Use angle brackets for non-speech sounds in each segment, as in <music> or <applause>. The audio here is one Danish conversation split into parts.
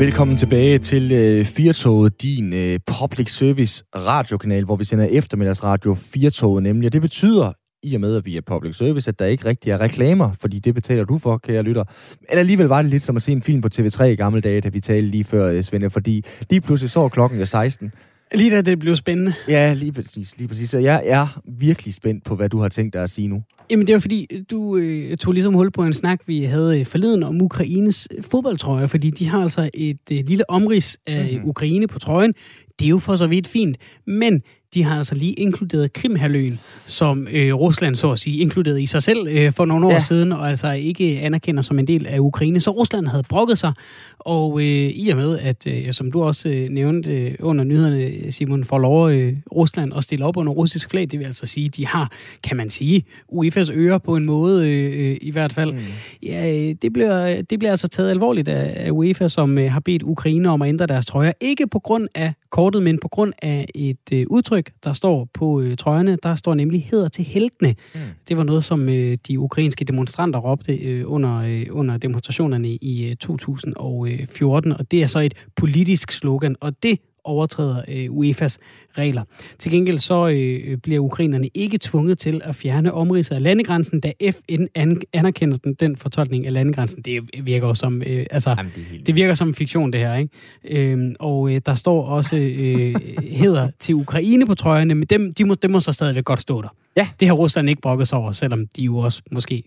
Velkommen tilbage til øh, Firtoget, din øh, public service radiokanal, hvor vi sender eftermiddagsradio Firtoget nemlig. Og det betyder, i og med at vi er public service, at der ikke rigtig er reklamer, fordi det betaler du for, kære lytter. Men alligevel var det lidt som at se en film på TV3 i gamle dage, da vi talte lige før, øh, Svende, fordi lige pludselig så klokken jo 16. Lige da det blev spændende. Ja, lige præcis, lige præcis. Så jeg er virkelig spændt på, hvad du har tænkt dig at sige nu. Jamen det var fordi, du øh, tog ligesom hul på en snak, vi havde øh, forleden om Ukraines øh, fodboldtrøjer, fordi de har altså et øh, lille omrids af mm-hmm. Ukraine på trøjen. Det er jo for så vidt fint, men de har altså lige inkluderet Krimhaløen, som øh, Rusland så at sige inkluderet i sig selv øh, for nogle år ja. siden, og altså ikke anerkender som en del af Ukraine. Så Rusland havde brokket sig, og øh, i og med, at øh, som du også øh, nævnte øh, under nyhederne, Simon, får lov øh, Rusland at stille op under russisk flag, det vil altså sige, de har, kan man sige, UEFA's ører på en måde, øh, øh, i hvert fald. Mm. Ja, øh, det bliver, det bliver altså taget alvorligt af, af UEFA, som øh, har bedt Ukraine om at ændre deres trøjer. Ikke på grund af kortet, men på grund af et øh, udtryk, der står på øh, trøjerne. Der står nemlig heder til heltene. Mm. Det var noget, som øh, de ukrainske demonstranter råbte øh, under, øh, under demonstrationerne i øh, 2014, og det er så et politisk slogan, og det overtræder øh, UEFA's regler. Til gengæld så øh, bliver ukrainerne ikke tvunget til at fjerne omridset af landegrænsen, da FN an- anerkender den, den fortolkning af landegrænsen. Det virker som øh, altså Jamen, det, helt... det virker som fiktion det her, ikke? Øh, og øh, der står også øh, heder til Ukraine på trøjerne, men dem, de må, dem må så stadigvæk godt stå der. Ja. Det har Rusland ikke brokket sig over, selvom de jo også måske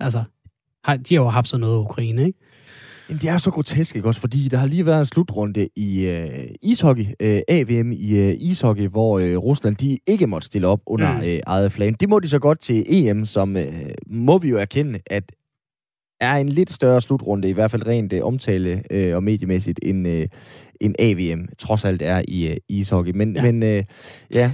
altså har, de har jo sådan noget af Ukraine, ikke? Jamen, det er så grotesk, ikke også? Fordi der har lige været en slutrunde i uh, ishockey, uh, AVM i uh, ishockey, hvor uh, Rusland de ikke måtte stille op under mm. uh, eget flag. Det må de så godt til EM, som uh, må vi jo erkende, at er en lidt større slutrunde, i hvert fald rent uh, omtale uh, og mediemæssigt, end, uh, end AVM trods alt er i uh, ishockey. Men ja, men, uh, ja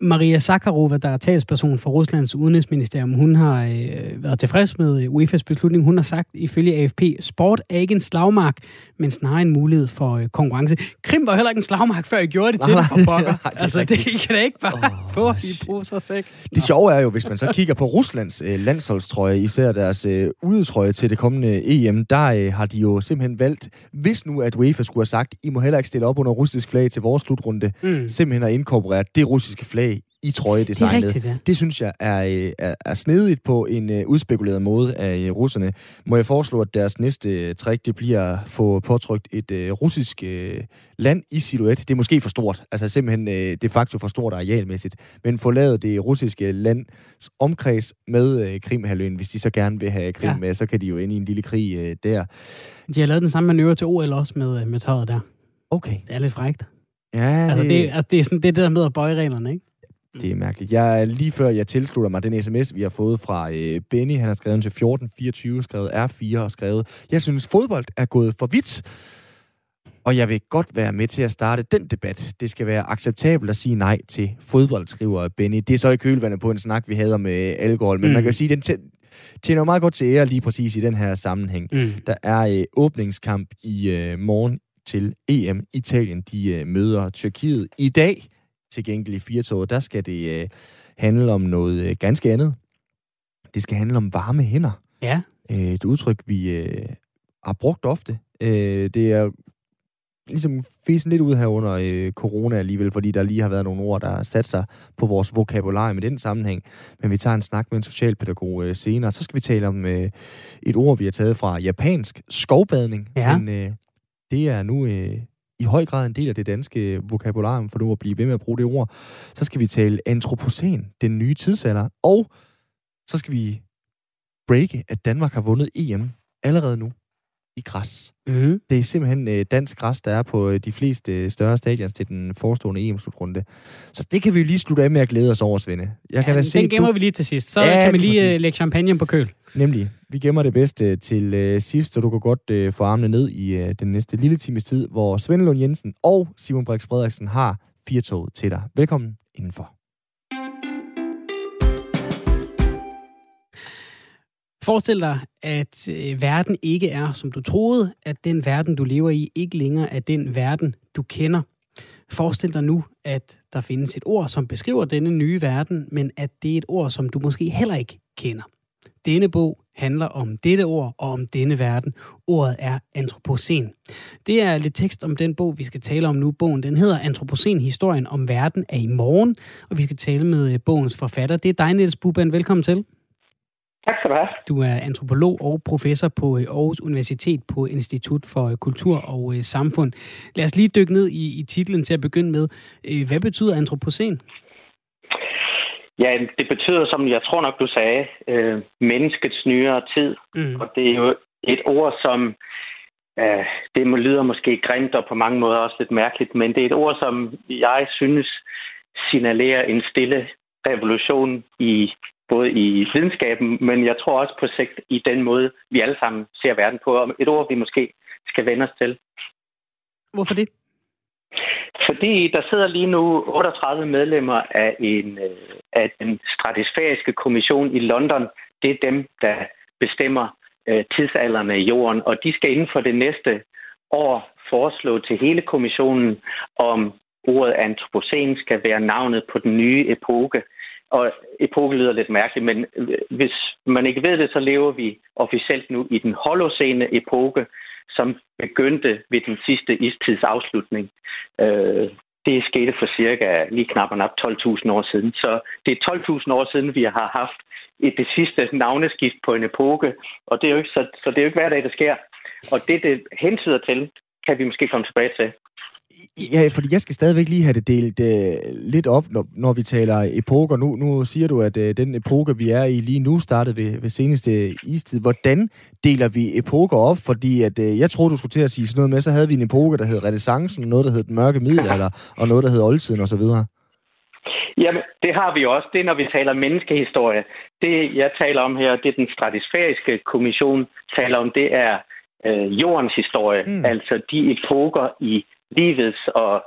Maria Zakharova, der er talsperson for Ruslands udenrigsministerium, hun har øh, været tilfreds med UEFA's beslutning. Hun har sagt ifølge AFP, sport er ikke en slagmark, men snarere en mulighed for øh, konkurrence. Krim var heller ikke en slagmark, før I gjorde det til nej, for pokker. Nej, det altså, det kan da ikke bare oh, få i pose sæk. Det sjove er jo, hvis man så kigger på Ruslands øh, landsholdstrøje, især deres øh, udetrøje til det kommende EM, der øh, har de jo simpelthen valgt, hvis nu at UEFA skulle have sagt, I må heller ikke stille op under russisk flag til vores slutrunde, mm. simpelthen at inkorporere det russiske flag i trøjedesignet. Det, rigtigt, ja. det synes jeg er, øh, er, er snedigt på en uh, udspekuleret måde af uh, russerne. Må jeg foreslå, at deres næste trick, det bliver at få påtrykt et uh, russisk uh, land i silhuet. Det er måske for stort. Altså simpelthen uh, de facto for stort arealmæssigt. Men få lavet det russiske land omkreds med uh, Krimhaløen. Hvis de så gerne vil have Krim ja. med, så kan de jo ind i en lille krig uh, der. De har lavet den samme manøvre til OL også med, med tøjet der. Okay. Det er lidt frækt. Ja, altså, det... det, altså, det, er sådan, det er det der med at bøje reglerne, ikke? Det er mærkeligt. Jeg, lige før jeg tilslutter mig den sms, vi har fået fra øh, Benny, han har skrevet til 1424, skrevet R4 og skrevet, jeg synes fodbold er gået for vidt, og jeg vil godt være med til at starte den debat. Det skal være acceptabelt at sige nej til fodbold, skriver Benny. Det er så i kølvandet på en snak, vi havde med alkohol, men mm. man kan jo sige, at den tjener meget godt til ære lige præcis i den her sammenhæng. Mm. Der er øh, åbningskamp i øh, morgen til EM. Italien, de øh, møder Tyrkiet i dag til gengæld i Firtoget, der skal det øh, handle om noget øh, ganske andet. Det skal handle om varme hænder. Ja. Øh, et udtryk, vi øh, har brugt ofte. Øh, det er ligesom fisen lidt ud her under øh, corona alligevel, fordi der lige har været nogle ord, der har sat sig på vores vokabular med den sammenhæng. Men vi tager en snak med en socialpædagog øh, senere. Så skal vi tale om øh, et ord, vi har taget fra japansk, skovbadning. Ja. Men øh, det er nu øh, i høj grad en del af det danske vokabularium, for nu at blive ved med at bruge det ord. Så skal vi tale antropocen, den nye tidsalder, og så skal vi breake, at Danmark har vundet EM allerede nu i græs. Mm. Det er simpelthen øh, dansk græs, der er på øh, de fleste øh, større stadions til den forestående EM-slutrunde. Så det kan vi jo lige slutte af med at glæde os over, Svende. Jeg ja, kan da se, den gemmer du... vi lige til sidst. Så ja, kan vi lige præcis. lægge champagne på køl. Nemlig. Vi gemmer det bedste til øh, sidst, så du kan godt øh, få armene ned i øh, den næste lille times tid, hvor Svend Lund Jensen og Simon Brix Frederiksen har fire tog til dig. Velkommen indenfor. Forestil dig, at øh, verden ikke er, som du troede, at den verden, du lever i, ikke længere er den verden, du kender. Forestil dig nu, at der findes et ord, som beskriver denne nye verden, men at det er et ord, som du måske heller ikke kender. Denne bog handler om dette ord og om denne verden. Ordet er antropocen. Det er lidt tekst om den bog, vi skal tale om nu. Bogen den hedder Antropocen, historien om verden er i morgen, og vi skal tale med øh, bogens forfatter. Det er dig, Niels Buban. Velkommen til. Tak skal du have. Du er antropolog og professor på øh, Aarhus Universitet på Institut for øh, Kultur og Samfund. Lad os lige dykke ned i, i titlen til at begynde med. Hvad betyder antropocen? Ja, det betyder, som jeg tror nok, du sagde, øh, menneskets nyere tid. Mm. Og det er jo et ord, som øh, det må lyder måske grimt og på mange måder også lidt mærkeligt, men det er et ord, som jeg synes signalerer en stille revolution i både i videnskaben, men jeg tror også på sigt i den måde, vi alle sammen ser verden på. Et ord, vi måske skal vende os til. Hvorfor det? Fordi der sidder lige nu 38 medlemmer af, en, øh, af den stratisfæriske kommission i London. Det er dem, der bestemmer øh, tidsalderne i jorden, og de skal inden for det næste år foreslå til hele kommissionen, om ordet antropocen skal være navnet på den nye epoke. Og epoke lyder lidt mærkeligt, men øh, hvis man ikke ved det, så lever vi officielt nu i den holocene epoke, som begyndte ved den sidste istids afslutning. Øh, det skete for cirka lige knap og nap 12.000 år siden. Så det er 12.000 år siden, vi har haft et, det sidste navneskift på en epoke, og det er jo ikke, så, så det er jo ikke hver dag, det sker. Og det, det hentyder til, kan vi måske komme tilbage til. Ja, fordi jeg skal stadigvæk lige have det delt uh, lidt op, når, når vi taler epoker. Nu, nu siger du, at uh, den epoke, vi er i lige nu, startede ved, ved seneste istid. Hvordan deler vi epoker op? Fordi at, uh, jeg troede, du skulle til at sige sådan noget med, så havde vi en epoke, der hed renaissancen, noget, der hed den mørke middelalder, og noget, der hed oldtiden osv. Jamen, det har vi også. Det er, når vi taler menneskehistorie. Det, jeg taler om her, det er den stratisfæriske kommission taler om, det er øh, jordens historie. Mm. Altså de epoker i livets og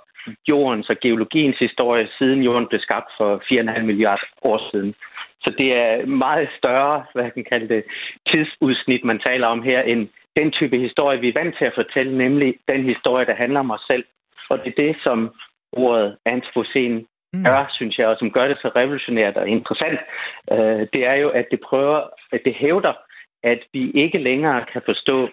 jordens og geologiens historie, siden jorden blev skabt for 4,5 milliarder år siden. Så det er meget større, hvad jeg kan kalde det, tidsudsnit, man taler om her, end den type historie, vi er vant til at fortælle, nemlig den historie, der handler om os selv. Og det er det, som ordet antropocen mm. gør, synes jeg, og som gør det så revolutionært og interessant, øh, det er jo, at det prøver, at det hævder, at vi ikke længere kan forstå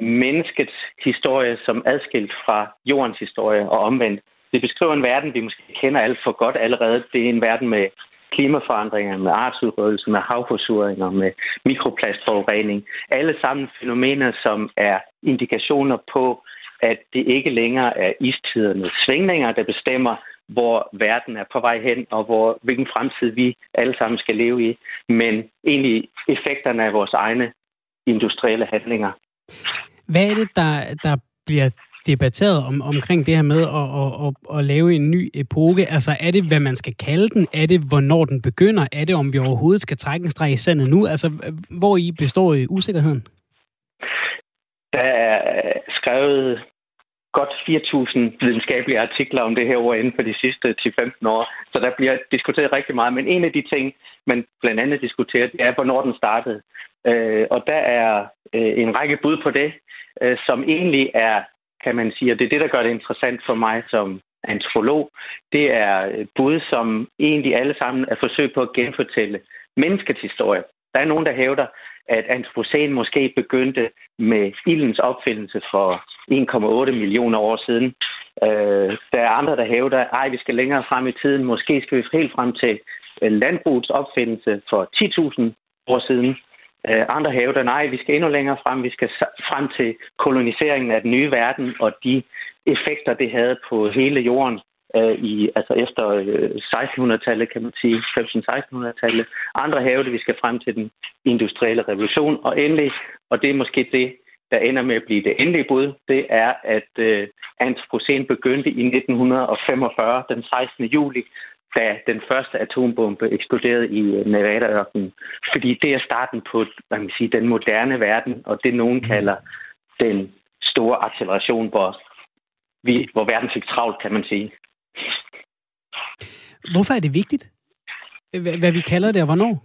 menneskets historie som adskilt fra jordens historie og omvendt. Det beskriver en verden, vi måske kender alt for godt allerede. Det er en verden med klimaforandringer, med artsudryddelse, med havforsuringer, med mikroplastforurening. Alle sammen fænomener, som er indikationer på, at det ikke længere er istidernes svingninger, der bestemmer, hvor verden er på vej hen, og hvor, hvilken fremtid vi alle sammen skal leve i, men egentlig effekterne af vores egne industrielle handlinger. Hvad er det, der, der bliver debatteret om, omkring det her med at, at, at, at lave en ny epoke? Altså, er det, hvad man skal kalde den? Er det, hvornår den begynder? Er det, om vi overhovedet skal trække en streg i sandet nu? Altså, hvor i består i usikkerheden? Der er skrevet godt 4.000 videnskabelige artikler om det her ord inden for de sidste 10-15 år. Så der bliver diskuteret rigtig meget. Men en af de ting, man blandt andet diskuterer, det er, hvornår den startede. Øh, og der er øh, en række bud på det, øh, som egentlig er, kan man sige, og det er det, der gør det interessant for mig som antropolog, det er bud, som egentlig alle sammen er forsøg på at genfortælle menneskets historie. Der er nogen, der hævder, at antropocen måske begyndte med ildens opfindelse for 1,8 millioner år siden. Øh, der er andre, der hævder, at vi skal længere frem i tiden. Måske skal vi helt frem til øh, landbrugets opfindelse for 10.000 år siden. Øh, andre hævder, nej, vi skal endnu længere frem. Vi skal frem til koloniseringen af den nye verden og de effekter, det havde på hele jorden øh, i, altså efter øh, 1600-tallet, kan man sige, 1500-1600-tallet. Andre hævder, det, vi skal frem til den industrielle revolution. Og endelig, og det er måske det, der ender med at blive det endelige bud, det er, at øh, antropocen begyndte i 1945, den 16. juli, da den første atombombe eksploderede i øh, Nevada-ørkenen. Fordi det er starten på hvad man siger, den moderne verden, og det nogen mm. kalder den store acceleration, hvor, vi, hvor verden fik travlt, kan man sige. Hvorfor er det vigtigt, hvad vi kalder det, og hvornår?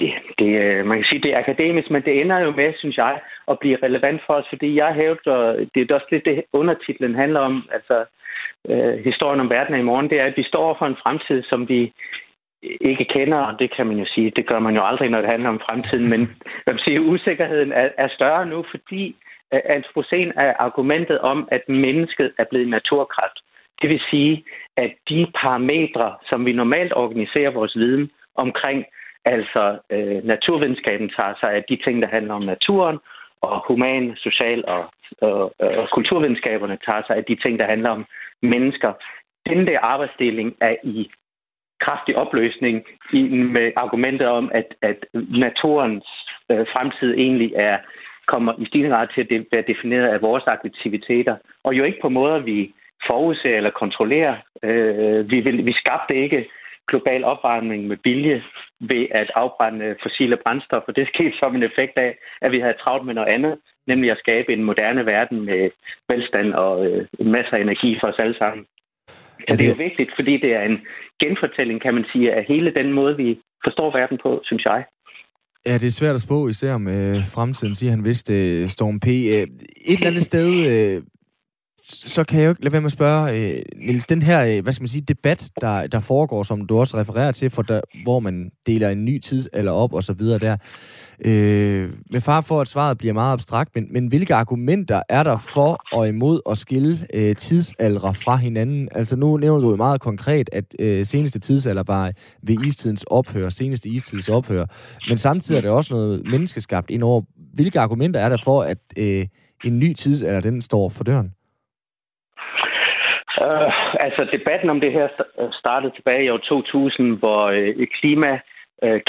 Ja, det, øh, man kan sige, det er akademisk, men det ender jo med, synes jeg, at blive relevant for os, fordi jeg hævder, det er også lidt det, undertitlen handler om, altså øh, historien om verden i morgen, det er, at vi står for en fremtid, som vi ikke kender, og det kan man jo sige, det gør man jo aldrig, når det handler om fremtiden, men <laughs> man siger, usikkerheden er, er større nu, fordi uh, antropocen er argumentet om, at mennesket er blevet naturkraft. Det vil sige, at de parametre, som vi normalt organiserer vores viden omkring, altså uh, naturvidenskaben tager sig af de ting, der handler om naturen, og human, social og, og, og kulturvidenskaberne tager sig af de ting, der handler om mennesker. Den der arbejdsdeling er i kraftig opløsning i, med argumentet om, at, at naturens øh, fremtid egentlig er kommer i stigende grad til at være defineret af vores aktiviteter, og jo ikke på måder, vi forudser eller kontrollerer. Øh, vi, vil, vi skabte ikke global opvarmning med bilje ved at afbrænde fossile brændstoffer. Det skete som en effekt af, at vi havde travlt med noget andet, nemlig at skabe en moderne verden med velstand og øh, masser af energi for os alle sammen. Ja, det er jo vigtigt, fordi det er en genfortælling, kan man sige, af hele den måde, vi forstår verden på, synes jeg. Ja, det er svært at spå, især om øh, fremtiden, siger han vist, øh, Storm P. Øh, et eller andet sted, øh, så kan jeg jo ikke lade være med at spørge, øh, Niels, den her, øh, hvad skal man sige, debat, der, der foregår, som du også refererer til, for der, hvor man deler en ny tidsalder op og så videre der, øh, med far for, at svaret bliver meget abstrakt, men, men hvilke argumenter er der for og imod at skille øh, tidsalder fra hinanden? Altså nu nævner du jo meget konkret, at øh, seneste tidsalder var ved istidens ophør, seneste istids ophør, men samtidig er det også noget menneskeskabt indover. Hvilke argumenter er der for, at øh, en ny tidsalder, den står for døren? Uh, altså, debatten om det her startede tilbage i år 2000, hvor uh, klima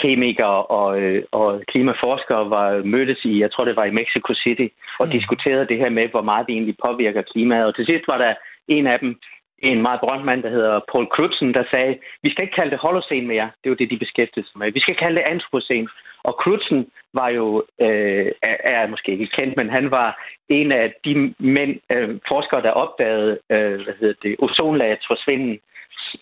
kemikere og, og klimaforskere var mødtes i, jeg tror det var i Mexico City, og mm. diskuterede det her med, hvor meget det egentlig påvirker klimaet. Og til sidst var der en af dem, en meget berømt mand, der hedder Paul Crutzen, der sagde, vi skal ikke kalde det holocene mere. Det er jo det, de beskæftigede sig med. Vi skal kalde det antropocene. Og Crutzen var jo, øh, er, er måske ikke kendt, men han var en af de mænd, øh, forskere, der opdagede, øh, hvad hedder det, ozonlagets forsvinden.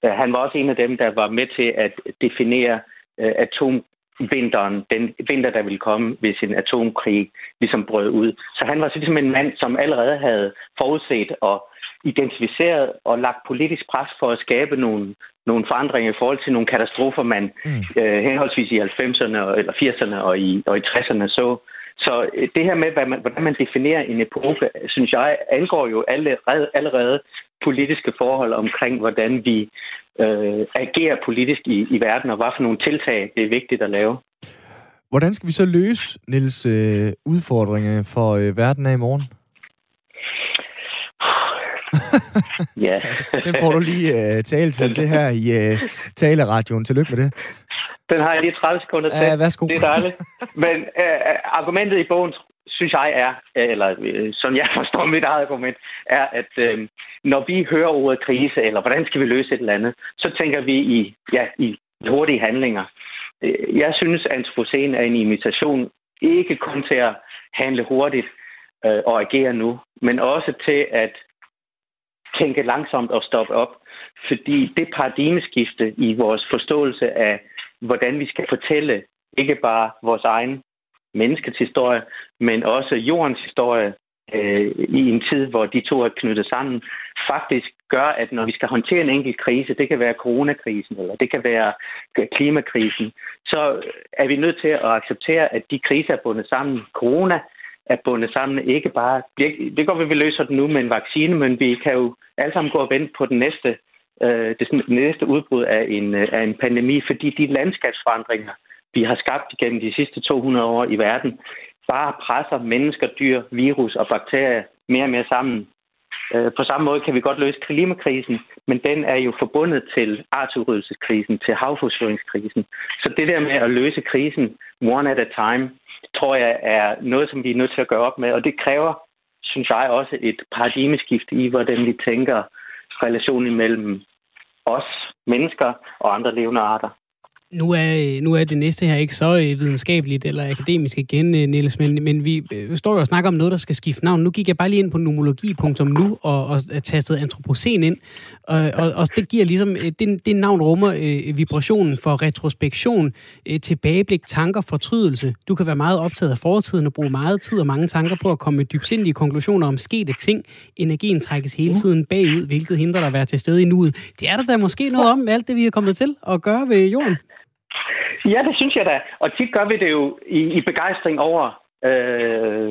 Øh, han var også en af dem, der var med til at definere øh, atomvinteren, den vinter, der ville komme, hvis en atomkrig ligesom brød ud. Så han var så ligesom en mand, som allerede havde forudset og identificeret og lagt politisk pres for at skabe nogle, nogle forandringer i forhold til nogle katastrofer, man mm. øh, henholdsvis i 90'erne eller 80'erne og i, og i 60'erne så. Så øh, det her med, hvad man, hvordan man definerer en epoke, synes jeg, angår jo allerede, allerede politiske forhold omkring, hvordan vi øh, agerer politisk i, i verden, og hvad for nogle tiltag det er vigtigt at lave. Hvordan skal vi så løse, Niels, øh, udfordringer for øh, verden af i morgen? Ja. Den får du lige uh, tale til, til her i uh, taleradion. Tillykke med det. Den har jeg lige 30 sekunder til. Ja, værsgo. Det er dejligt. Men uh, argumentet i bogen, synes jeg er, eller uh, som jeg <laughs> forstår mit eget argument, er, at uh, når vi hører ordet krise, eller hvordan skal vi løse et eller andet, så tænker vi i, ja, i hurtige handlinger. Jeg synes, at antropocen er en invitation ikke kun til at handle hurtigt øh, og agere nu, men også til at tænke langsomt og stoppe op. Fordi det paradigmeskifte i vores forståelse af, hvordan vi skal fortælle ikke bare vores egen menneskets historie, men også jordens historie øh, i en tid, hvor de to er knyttet sammen, faktisk gør, at når vi skal håndtere en enkelt krise, det kan være coronakrisen, eller det kan være klimakrisen, så er vi nødt til at acceptere, at de kriser er bundet sammen. Corona er bundet sammen. Ikke bare, det går, at vi løser det nu med en vaccine, men vi kan jo alle sammen gå og vente på den næste, øh, det næste udbrud af en, øh, af en pandemi, fordi de landskabsforandringer, vi har skabt igennem de sidste 200 år i verden, bare presser mennesker, dyr, virus og bakterier mere og mere sammen. Øh, på samme måde kan vi godt løse klimakrisen, men den er jo forbundet til artsudryddelseskrisen, til havforsyningskrisen. Så det der med at løse krisen one at a time, tror jeg er noget, som vi er nødt til at gøre op med. Og det kræver, synes jeg, også et paradigmeskift i, hvordan vi tænker relationen mellem os mennesker og andre levende arter. Nu er, nu er det næste her ikke så øh, videnskabeligt eller akademisk igen, øh, Niels, men, men vi øh, står jo og snakker om noget, der skal skifte navn. Nu gik jeg bare lige ind på nomologi.nu og, og tastet antropocen ind, og, og, og det giver ligesom, det, det navn rummer øh, vibrationen for retrospektion, øh, tilbageblik, tanker, fortrydelse. Du kan være meget optaget af fortiden og bruge meget tid og mange tanker på at komme med dybsindige konklusioner om skete ting. Energien trækkes hele tiden bagud, hvilket hindrer dig at være til stede i nuet. Det er der da måske noget om alt det, vi er kommet til at gøre ved jorden. Ja, det synes jeg da. Og tit gør vi det jo i, i begejstring over, øh,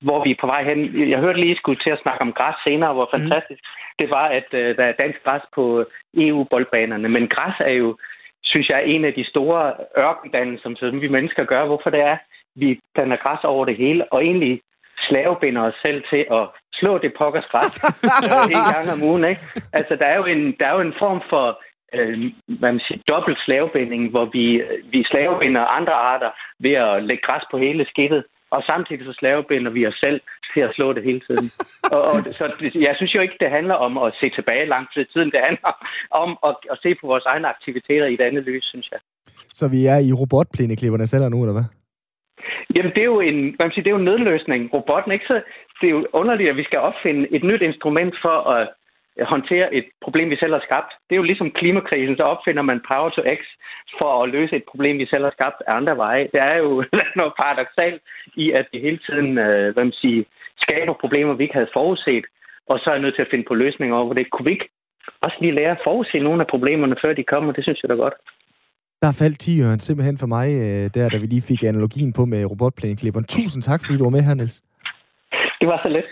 hvor vi er på vej hen. Jeg hørte lige, at skulle til at snakke om græs senere, hvor mhm. fantastisk mm. det var, at øh, der er dansk græs på EU-boldbanerne. Men græs er jo, synes jeg, en af de store ørkendannelser, som vi mennesker gør. Hvorfor det er, vi danner græs over det hele, og egentlig slavebinder os selv til at slå det pokkers græs <laughs> øh, en gang om ugen. Ikke? Altså, der er, jo en, der er jo en form for øh, hvad man siger, dobbelt slavebinding, hvor vi, vi slavebinder andre arter ved at lægge græs på hele skidtet, og samtidig så slavebinder vi os selv til at slå det hele tiden. <laughs> og, og, så jeg synes jo ikke, det handler om at se tilbage lang tid tiden. Det handler om at, at se på vores egne aktiviteter i et andet lys, synes jeg. Så vi er i robotplæneklipperne selv nu, eller hvad? Jamen, det er jo en, hvad man siger, det er jo en nødløsning. Robotten, ikke? Så det er jo underligt, at vi skal opfinde et nyt instrument for at Øh, håndtere et problem, vi selv har skabt. Det er jo ligesom klimakrisen, så opfinder man Power to X for at løse et problem, vi selv har skabt af andre veje. Det er jo <laughs> noget paradoxalt i, at vi hele tiden øh, hvad man siger, skaber problemer, vi ikke havde forudset, og så er jeg nødt til at finde på løsninger over det. Kunne vi ikke også lige lære at forudse nogle af problemerne, før de kommer? Det synes jeg da godt. Der faldt 10 simpelthen for mig, øh, der da vi lige fik analogien på med robotplæneklipperen. Tusind tak, fordi du var med her, Niels. Det var så let.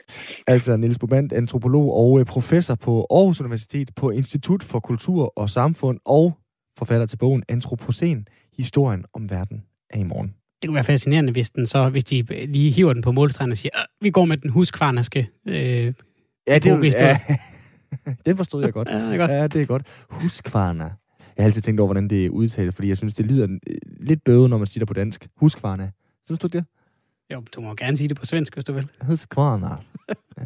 Altså Niels Boband, antropolog og øh, professor på Aarhus Universitet på Institut for Kultur og Samfund og forfatter til bogen Antropocen, historien om verden af i morgen. Det kunne være fascinerende, hvis, den så, hvis de lige hiver den på målstregen og siger, vi går med den huskvarnerske øh, ja, det, ja, <laughs> den forstod jeg godt. ja, det er godt. Ja, det er godt. Huskvarner. Jeg har altid tænkt over, hvordan det er udtalt, fordi jeg synes, det lyder øh, lidt bøde, når man siger det på dansk. Huskvarner. Synes du det? Jo, du må gerne sige det på svensk, hvis du vil. Huskvarna.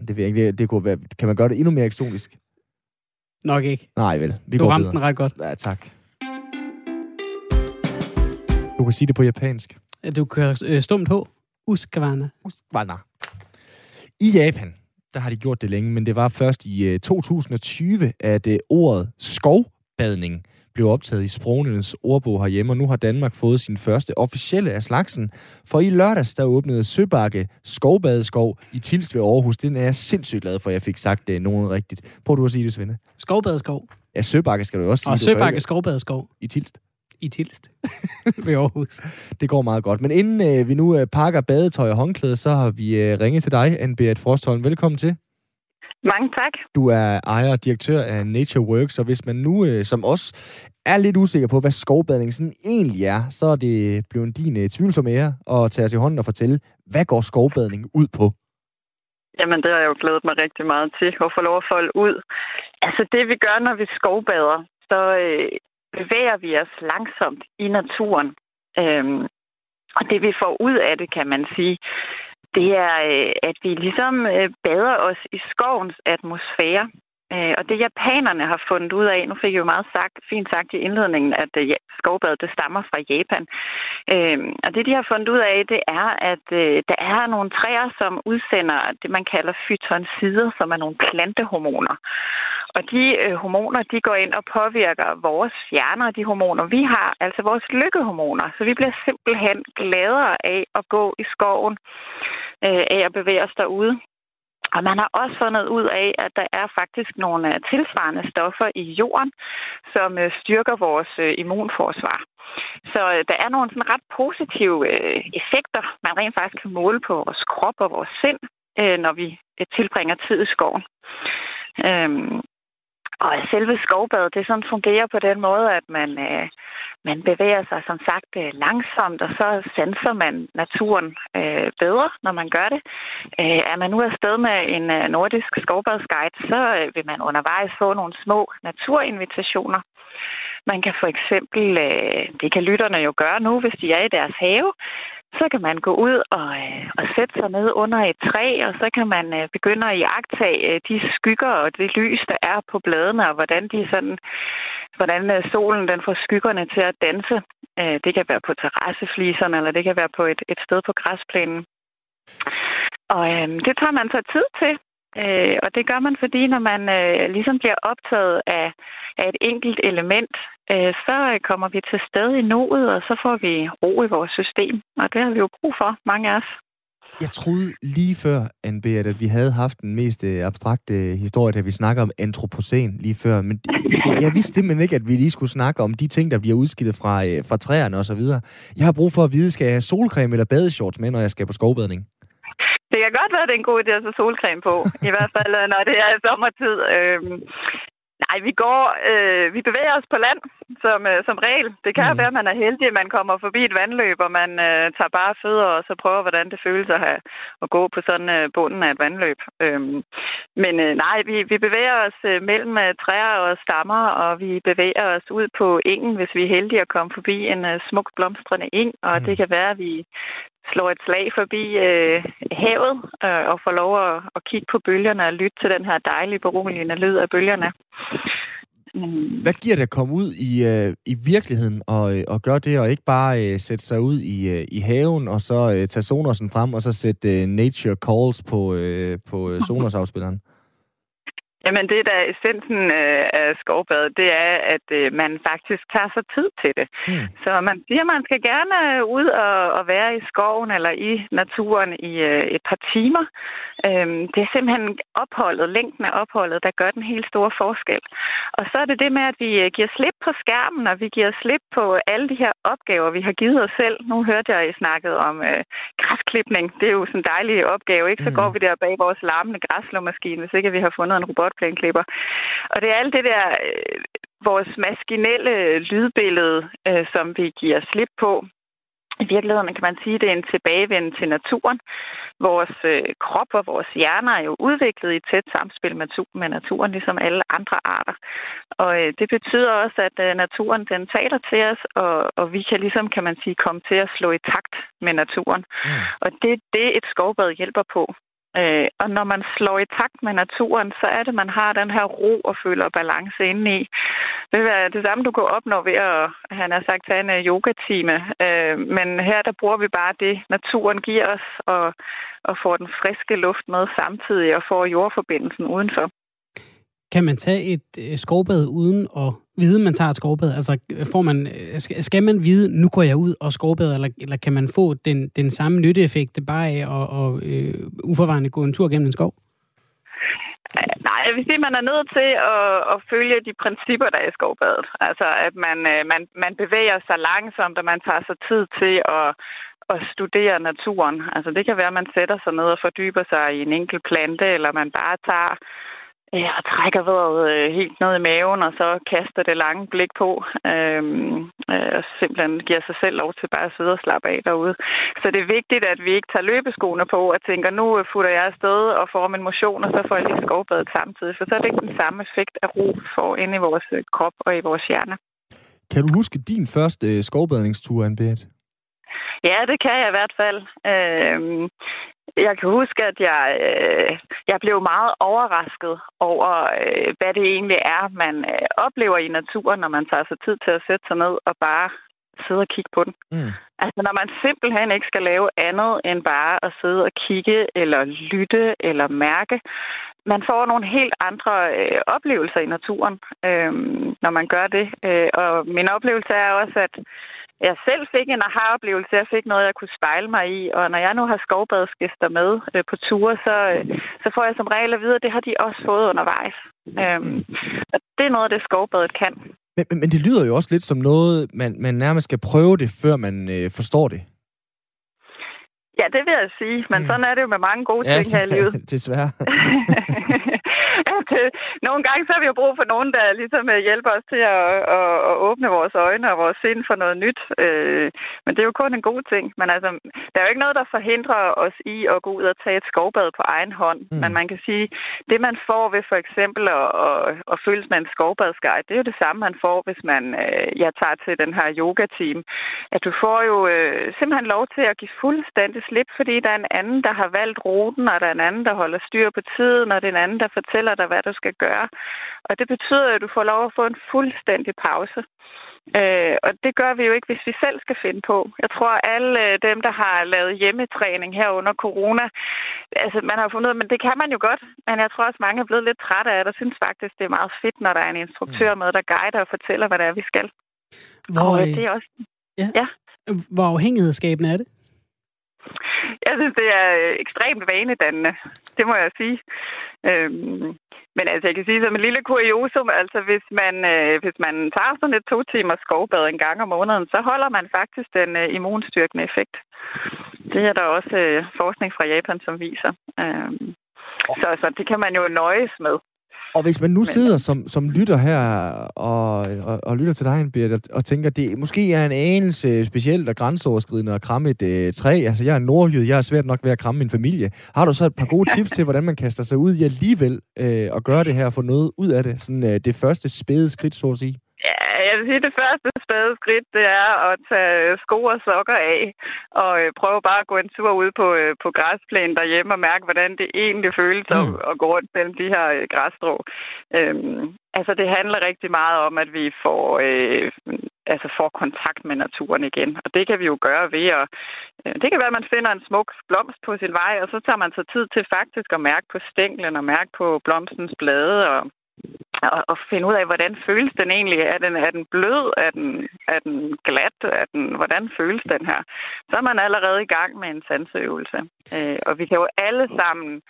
det, vil ikke, det kunne være, kan man gøre det endnu mere eksotisk? Nok ikke. Nej, vel. Vi du går ramte videre. den ret godt. Ja, tak. Du kan sige det på japansk. Du kan øh, stumt på. Uskvarna. Uskvarna. I Japan, der har de gjort det længe, men det var først i øh, 2020, at øh, ordet skovbadning blev optaget i Sprogenes ordbog herhjemme, og nu har Danmark fået sin første officielle af slagsen. For i lørdags, der åbnede Søbakke Skovbadeskov i Tilst ved Aarhus. Den er jeg sindssygt glad for, at jeg fik sagt det nogen rigtigt. Prøv du at sige det, Svende. Skovbadeskov. Ja, Søbakke skal du også sige. Og Søbakke Skovbadeskov. I Tilst i Tilst <laughs> ved Aarhus. Det går meget godt. Men inden øh, vi nu øh, pakker badetøj og håndklæde, så har vi øh, ringet til dig, Anne-Berit Frostholm. Velkommen til. Mange tak. Du er ejer og direktør af Nature Works, og hvis man nu øh, som os er lidt usikker på, hvad skovbadning sådan egentlig er, så er det blevet din øh, tvivlsomme ære at tage os i hånden og fortælle, hvad går skovbadning ud på? Jamen, det har jeg jo glædet mig rigtig meget til at få lov at folde ud. Altså, det vi gør, når vi skovbader, så øh, bevæger vi os langsomt i naturen. Øhm, og det vi får ud af det, kan man sige, det er, øh, at vi ligesom øh, bader os i skovens atmosfære. Øh, og det japanerne har fundet ud af, nu fik jeg jo meget sagt, fint sagt i indledningen, at skovbadet det stammer fra Japan. Og det de har fundet ud af, det er, at der er nogle træer, som udsender det, man kalder fytonsider, som er nogle plantehormoner. Og de øh, hormoner, de går ind og påvirker vores hjerner, de hormoner, vi har, altså vores lykkehormoner. Så vi bliver simpelthen gladere af at gå i skoven, øh, af at bevæge os derude. Og man har også fundet ud af, at der er faktisk nogle øh, tilsvarende stoffer i jorden, som øh, styrker vores øh, immunforsvar. Så der er nogle sådan ret positive effekter, man rent faktisk kan måle på vores krop og vores sind, når vi tilbringer tid i skoven. Øhm, og selve skovbadet, det sådan fungerer på den måde, at man, øh, man bevæger sig som sagt øh, langsomt, og så sanser man naturen øh, bedre, når man gør det. Øh, er man nu afsted med en øh, nordisk skovbadsguide, så øh, vil man undervejs få nogle små naturinvitationer. Man kan for eksempel, øh, det kan lytterne jo gøre nu, hvis de er i deres have, så kan man gå ud og, øh, og sætte sig ned under et træ, og så kan man øh, begynde at iagtage øh, de skygger og det lys, der er på bladene, og hvordan de sådan, hvordan øh, solen den får skyggerne til at danse. Øh, det kan være på terrassefliserne, eller det kan være på et, et sted på græsplænen. Og øh, det tager man så tid til, øh, og det gør man, fordi når man øh, ligesom bliver optaget af, af et enkelt element, øh, så kommer vi til stede i nuet, og så får vi ro i vores system. Og det har vi jo brug for, mange af os. Jeg troede lige før, Anne at vi havde haft den mest øh, abstrakte historie, da vi snakker om antropocen lige før. Men jeg vidste simpelthen ikke, at vi lige skulle snakke om de ting, der bliver udskillet fra, øh, fra træerne og så videre. Jeg har brug for at vide, skal jeg have solcreme eller badeshorts med, når jeg skal på skovbadning? Det kan godt være, at det er en god idé at tage solcreme på. I hvert fald, øh, når det er sommertid. Øhm, nej, vi går, øh, vi bevæger os på land som, øh, som regel. Det kan mm. være, at man er heldig, at man kommer forbi et vandløb, og man øh, tager bare fødder og så prøver, hvordan det føles at, have, at gå på sådan øh, bunden af et vandløb. Øhm, men øh, nej, vi, vi bevæger os øh, mellem øh, træer og stammer, og vi bevæger os ud på engen, hvis vi er heldige at komme forbi en øh, smuk blomstrende eng, og mm. det kan være, at vi slår et slag forbi øh, havet øh, og får lov at, at kigge på bølgerne og lytte til den her dejlige, beroligende lyd af bølgerne. Mm. Hvad giver det at komme ud i, øh, i virkeligheden og, øh, og gøre det, og ikke bare øh, sætte sig ud i, øh, i haven, og så øh, tage Sonosen frem, og så sætte øh, Nature Calls på, øh, på øh, <laughs> Sonos-afspilleren? Jamen, det der er essensen øh, af skovbadet, det er, at øh, man faktisk tager sig tid til det. Mm. Så man siger, man skal gerne ud og, og være i skoven eller i naturen i øh, et par timer. Øhm, det er simpelthen opholdet, længden af opholdet, der gør den helt store forskel. Og så er det det med, at vi giver slip på skærmen, og vi giver slip på alle de her opgaver, vi har givet os selv. Nu hørte jeg, I snakkede om øh, græsklipning. Det er jo sådan en dejlig opgave, ikke? Så mm. går vi der bag vores larmende græsslåmaskine, hvis ikke vi har fundet en robot flotplæneklipper. Og det er alt det der, øh, vores maskinelle lydbillede, øh, som vi giver slip på. I virkeligheden kan man sige, at det er en tilbagevend til naturen. Vores øh, krop og vores hjerner er jo udviklet i tæt samspil med, med naturen, ligesom alle andre arter. Og øh, det betyder også, at øh, naturen den taler til os, og, og vi kan ligesom, kan man sige, komme til at slå i takt med naturen. Mm. Og det er det, et skovbad hjælper på. Øh, og når man slår i takt med naturen, så er det, man har den her ro og føler balance inde i. Det vil være det samme, du kan opnå ved at, han har sagt, tage en øh, yogatime. Øh, men her, der bruger vi bare det, naturen giver os, og, og får den friske luft med samtidig, og får jordforbindelsen udenfor. Kan man tage et øh, skovbad uden at vide, man tager et skovbad? Altså, får man, øh, skal man vide, nu går jeg ud og skovbad, eller, eller kan man få den, den samme nytteeffekt bare af at og, øh, uforvarende gå en tur gennem en skov? Øh, nej, jeg vil sige, at man er nødt til at, at følge de principper, der er i skovbadet. Altså, at man, øh, man, man bevæger sig langsomt, og man tager sig tid til at, at studere naturen. Altså, det kan være, at man sætter sig ned og fordyber sig i en enkelt plante, eller man bare tager Ja, og trækker vejret øh, helt ned i maven, og så kaster det lange blik på, øhm, øh, og simpelthen giver sig selv lov til bare at sidde og slappe af derude. Så det er vigtigt, at vi ikke tager løbeskoene på og tænker, nu øh, futter jeg afsted og får min motion, og så får jeg lige skovbadet samtidig. For så er det ikke den samme effekt af ro, får ind i vores øh, krop og i vores hjerne. Kan du huske din første skovbadningstur, Anne Ja, det kan jeg i hvert fald. Øh, jeg kan huske, at jeg, øh, jeg blev meget overrasket over, øh, hvad det egentlig er, man øh, oplever i naturen, når man tager sig tid til at sætte sig ned og bare sidde og kigge på den. Mm. Altså når man simpelthen ikke skal lave andet end bare at sidde og kigge, eller lytte, eller mærke. Man får nogle helt andre øh, oplevelser i naturen, øh, når man gør det. Øh, og min oplevelse er også, at jeg selv fik en aha-oplevelse. Jeg fik noget, jeg kunne spejle mig i. Og når jeg nu har skovbadsgæster med øh, på ture, så, øh, så får jeg som regel at vide, at det har de også fået undervejs. Øhm, og det er noget af det, skovbadet kan. Men, men, men det lyder jo også lidt som noget, man, man nærmest skal prøve det, før man øh, forstår det. Ja, det vil jeg sige. Men mm. sådan er det jo med mange gode ja, ting her i livet. <laughs> desværre. <laughs> ja, <laughs> det, nogle gange så har vi jo brug for nogen, der ligesom øh, hjælper os til at, at, at åbne vores øjne og vores sind for noget nyt. Øh, men det er jo kun en god ting. Men altså, der er jo ikke noget, der forhindrer os i at gå ud og tage et skovbad på egen hånd. Mm. Men man kan sige, det man får ved for eksempel at, at, at føles med en skovbadsguide, det er jo det samme, man får, hvis man øh, ja, tager til den her yoga-team. At du får jo øh, simpelthen lov til at give fuldstændig slip, fordi der er en anden, der har valgt ruten, og der er en anden, der holder styr på tiden, og det er en anden, der fortæller dig, hvad du skal gøre. Og det betyder, at du får lov at få en fuldstændig pause. Øh, og det gør vi jo ikke, hvis vi selv skal finde på. Jeg tror, at alle øh, dem, der har lavet hjemmetræning her under corona, altså man har fundet ud af, men det kan man jo godt. Men jeg tror også, mange er blevet lidt trætte af det, og synes faktisk, det er meget fedt, når der er en instruktør med, der guider og fortæller, hvad det er, vi skal. Hvor, og øh, det er også... ja. ja. Hvor afhængighedsskabende er det? Jeg synes, det er øh, ekstremt vanedannende. Det må jeg sige. Øhm, men altså, jeg kan sige som en lille kuriosum, altså hvis man, øh, hvis man tager sådan et to timers skovbad en gang om måneden, så holder man faktisk den øh, immunstyrkende effekt. Det er der også øh, forskning fra Japan, som viser. Øhm, så, så det kan man jo nøjes med. Og hvis man nu sidder som, som lytter her og, og, og lytter til dig, Berit, og, og tænker, det måske er en anelse specielt og grænseoverskridende at kramme et øh, træ. Altså, jeg er nordjyd, jeg er svært nok ved at kramme min familie. Har du så et par gode <laughs> tips til, hvordan man kaster sig ud i alligevel øh, og gøre det her og få noget ud af det? Sådan øh, det første spæde skridt, så at sige. Sige, det første spæde skridt, det er at tage sko og sokker af, og øh, prøve bare at gå en tur ud på, øh, på græsplænen derhjemme og mærke, hvordan det egentlig føles mm. at, at gå rundt mellem de her øh, græsstrå. Øhm, altså, det handler rigtig meget om, at vi får, øh, altså får kontakt med naturen igen. Og det kan vi jo gøre ved at... Øh, det kan være, at man finder en smuk blomst på sin vej, og så tager man sig tid til faktisk at mærke på stænglen og mærke på blomstens blade og og, og finde ud af, hvordan føles den egentlig? Er den, er den blød? Er den, er den glat? Er den, hvordan føles den her? Så er man allerede i gang med en sanseøvelse. Øh, og vi kan jo alle sammen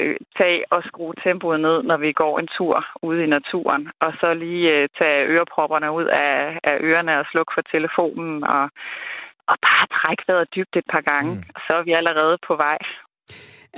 øh, tage og skrue tempoet ned, når vi går en tur ude i naturen. Og så lige øh, tage ørepropperne ud af, af ørerne og slukke for telefonen og, og bare trække vejret dybt et par gange. Mm. Så er vi allerede på vej.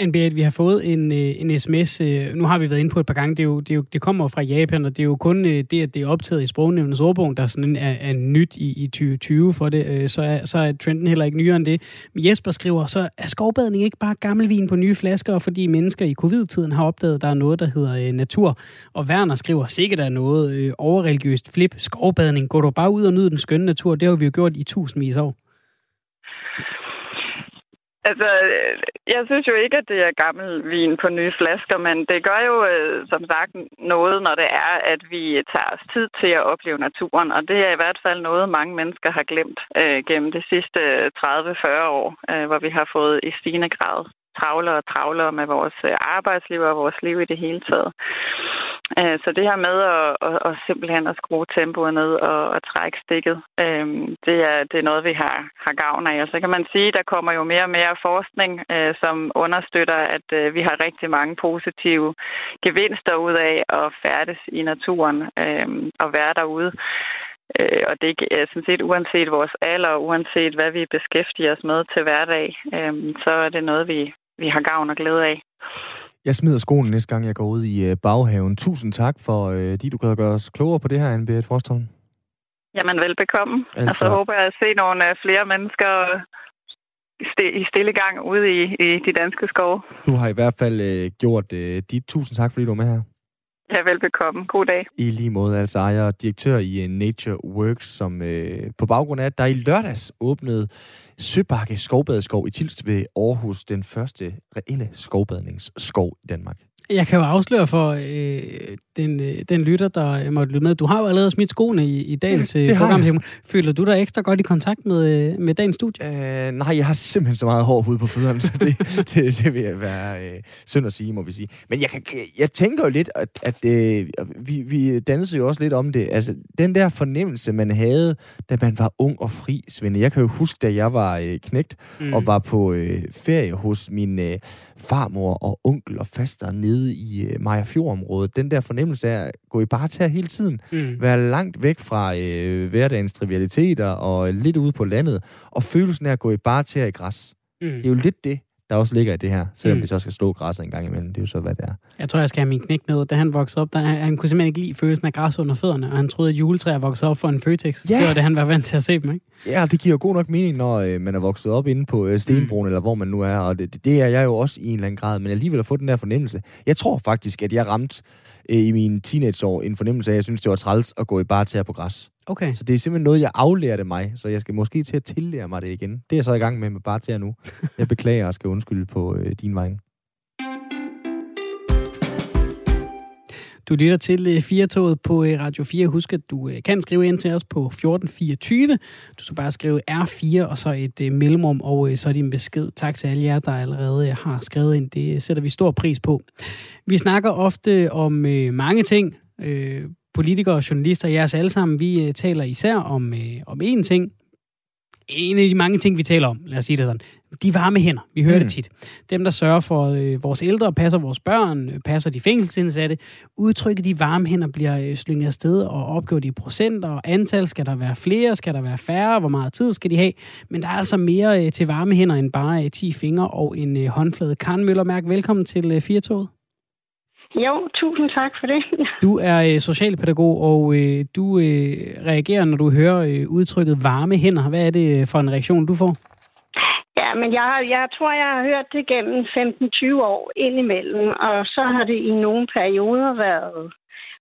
Anne-Berit, vi har fået en, øh, en sms. Øh, nu har vi været inde på et par gange. Det, er jo, det, er jo, det kommer fra Japan, og det er jo kun øh, det, at det er optaget i sprognævnens ordbog, der sådan er, er nyt i, i 2020 for det. Så er, så er trenden heller ikke nyere end det. Men Jesper skriver, så er skovbadning ikke bare gammel vin på nye flasker, fordi mennesker i covid-tiden har opdaget, at der er noget, der hedder natur. Og Werner skriver, sikkert er noget overreligiøst flip. Skovbadning, går du bare ud og nyde den skønne natur? Det har vi jo gjort i tusindvis år. Altså, øh, jeg synes jo ikke, at det er gammel vin på nye flasker, men det gør jo øh, som sagt noget, når det er, at vi tager os tid til at opleve naturen. Og det er i hvert fald noget, mange mennesker har glemt øh, gennem de sidste øh, 30-40 år, øh, hvor vi har fået i stigende grad travlere og travlere med vores øh, arbejdsliv og vores liv i det hele taget. Øh, så det her med at, at, at simpelthen at skrue tempoet ned og, og trække stikket, øh, det, er, det er noget, vi har, har gavn af. Og så kan man sige, at der kommer jo mere og mere forskning, øh, som understøtter, at vi har rigtig mange positive gevinster ud af at færdes i naturen og være derude. Øh, og det er sådan set uanset vores alder, uanset hvad vi beskæftiger os med til hverdag, øh, så er det noget, vi, vi har gavn og glæde af. Jeg smider skolen næste gang, jeg går ud i øh, baghaven. Tusind tak for, øh, de du kan gøre os klogere på det her, Anne-Berit Forstholm. Jamen, velbekomme. Altså... Og så håber jeg at se nogle øh, flere mennesker i stille gang ude i, i de danske skove. Du har i hvert fald øh, gjort øh, dit. Tusind tak, fordi du var med her. Ja, velbekomme. God dag. I lige måde, altså ejer og direktør i eh, Nature Works, som øh, på baggrund af, at der i lørdags åbnede Søbakke Skovbadeskov i Tilst ved Aarhus, den første reelle skovbadningsskov i Danmark. Jeg kan jo afsløre for øh, den, øh, den lytter, der måtte lytte med. Du har jo allerede smidt skoene i, i dagens øh, program. Jeg. Føler du dig ekstra godt i kontakt med, øh, med dagens studie? Øh, nej, jeg har simpelthen så meget hård hud på fødderne, så det, <laughs> det, det vil jeg være øh, synd at sige, må vi sige. Men jeg, kan, jeg tænker jo lidt, at, at øh, vi, vi dansede jo også lidt om det. Altså, den der fornemmelse, man havde, da man var ung og fri, Svende. Jeg kan jo huske, da jeg var øh, knægt mm. og var på øh, ferie hos min øh, farmor og onkel og faster nede i øh, Maja Fjord-området. Den der fornemmelse af at gå i bare hele tiden. Mm. Være langt væk fra øh, hverdagens trivialiteter og lidt ude på landet. Og følelsen af at gå i bare i græs. Mm. Det er jo lidt det, der også ligger i det her, selvom mm. det så skal slå græsset en gang imellem. Det er jo så, hvad det er. Jeg tror, jeg skal have min knæk ned. Da han voksede op, der, han kunne simpelthen ikke lide følelsen af græs under fødderne, og han troede, at juletræer voksede op for en Føtex. Ja. Det var det, han var vant til at se dem, ikke? Ja, det giver god nok mening, når øh, man er vokset op inde på øh, Stenbroen, mm. eller hvor man nu er, og det, det er jeg jo også i en eller anden grad, men alligevel at få den der fornemmelse. Jeg tror faktisk, at jeg ramte øh, i mine teenageår en fornemmelse af, at jeg synes, det var træls at gå i bare til på græs. Okay. Så det er simpelthen noget, jeg aflærte mig, så jeg skal måske til at tillære mig det igen. Det er jeg så i gang med med bare til nu. <laughs> Jeg beklager og skal undskylde på øh, din vej. Du lytter til 4-toget øh, på øh, Radio 4. Husk, at du øh, kan skrive ind til os på 1424. Du skal bare skrive R4 og så et mellemrum, og så din besked. Tak til alle jer, der allerede har skrevet ind. Det sætter vi stor pris på. Vi snakker ofte om mange ting. Politikere og journalister, jeres alle sammen, vi taler især om, om én ting, en af de mange ting, vi taler om, lad os sige det sådan, de varme hænder. Vi hører mm. det tit. Dem, der sørger for øh, vores ældre, passer vores børn, øh, passer de fængselsindsatte. Udtrykket de varme hænder bliver øh, slynget afsted og opgjort i procenter og antal. Skal der være flere? Skal der være færre? Hvor meget tid skal de have? Men der er altså mere øh, til varme hænder end bare øh, 10 fingre og en øh, håndflade. Karen Møllermærk, velkommen til øh, Firtoget. Jo, tusind tak for det. <laughs> Du er øh, socialpædagog, og øh, du øh, reagerer, når du hører øh, udtrykket varme hænder. Hvad er det for en reaktion, du får? Ja, men jeg, jeg tror, jeg har hørt det gennem 15-20 år indimellem, og så har det i nogle perioder været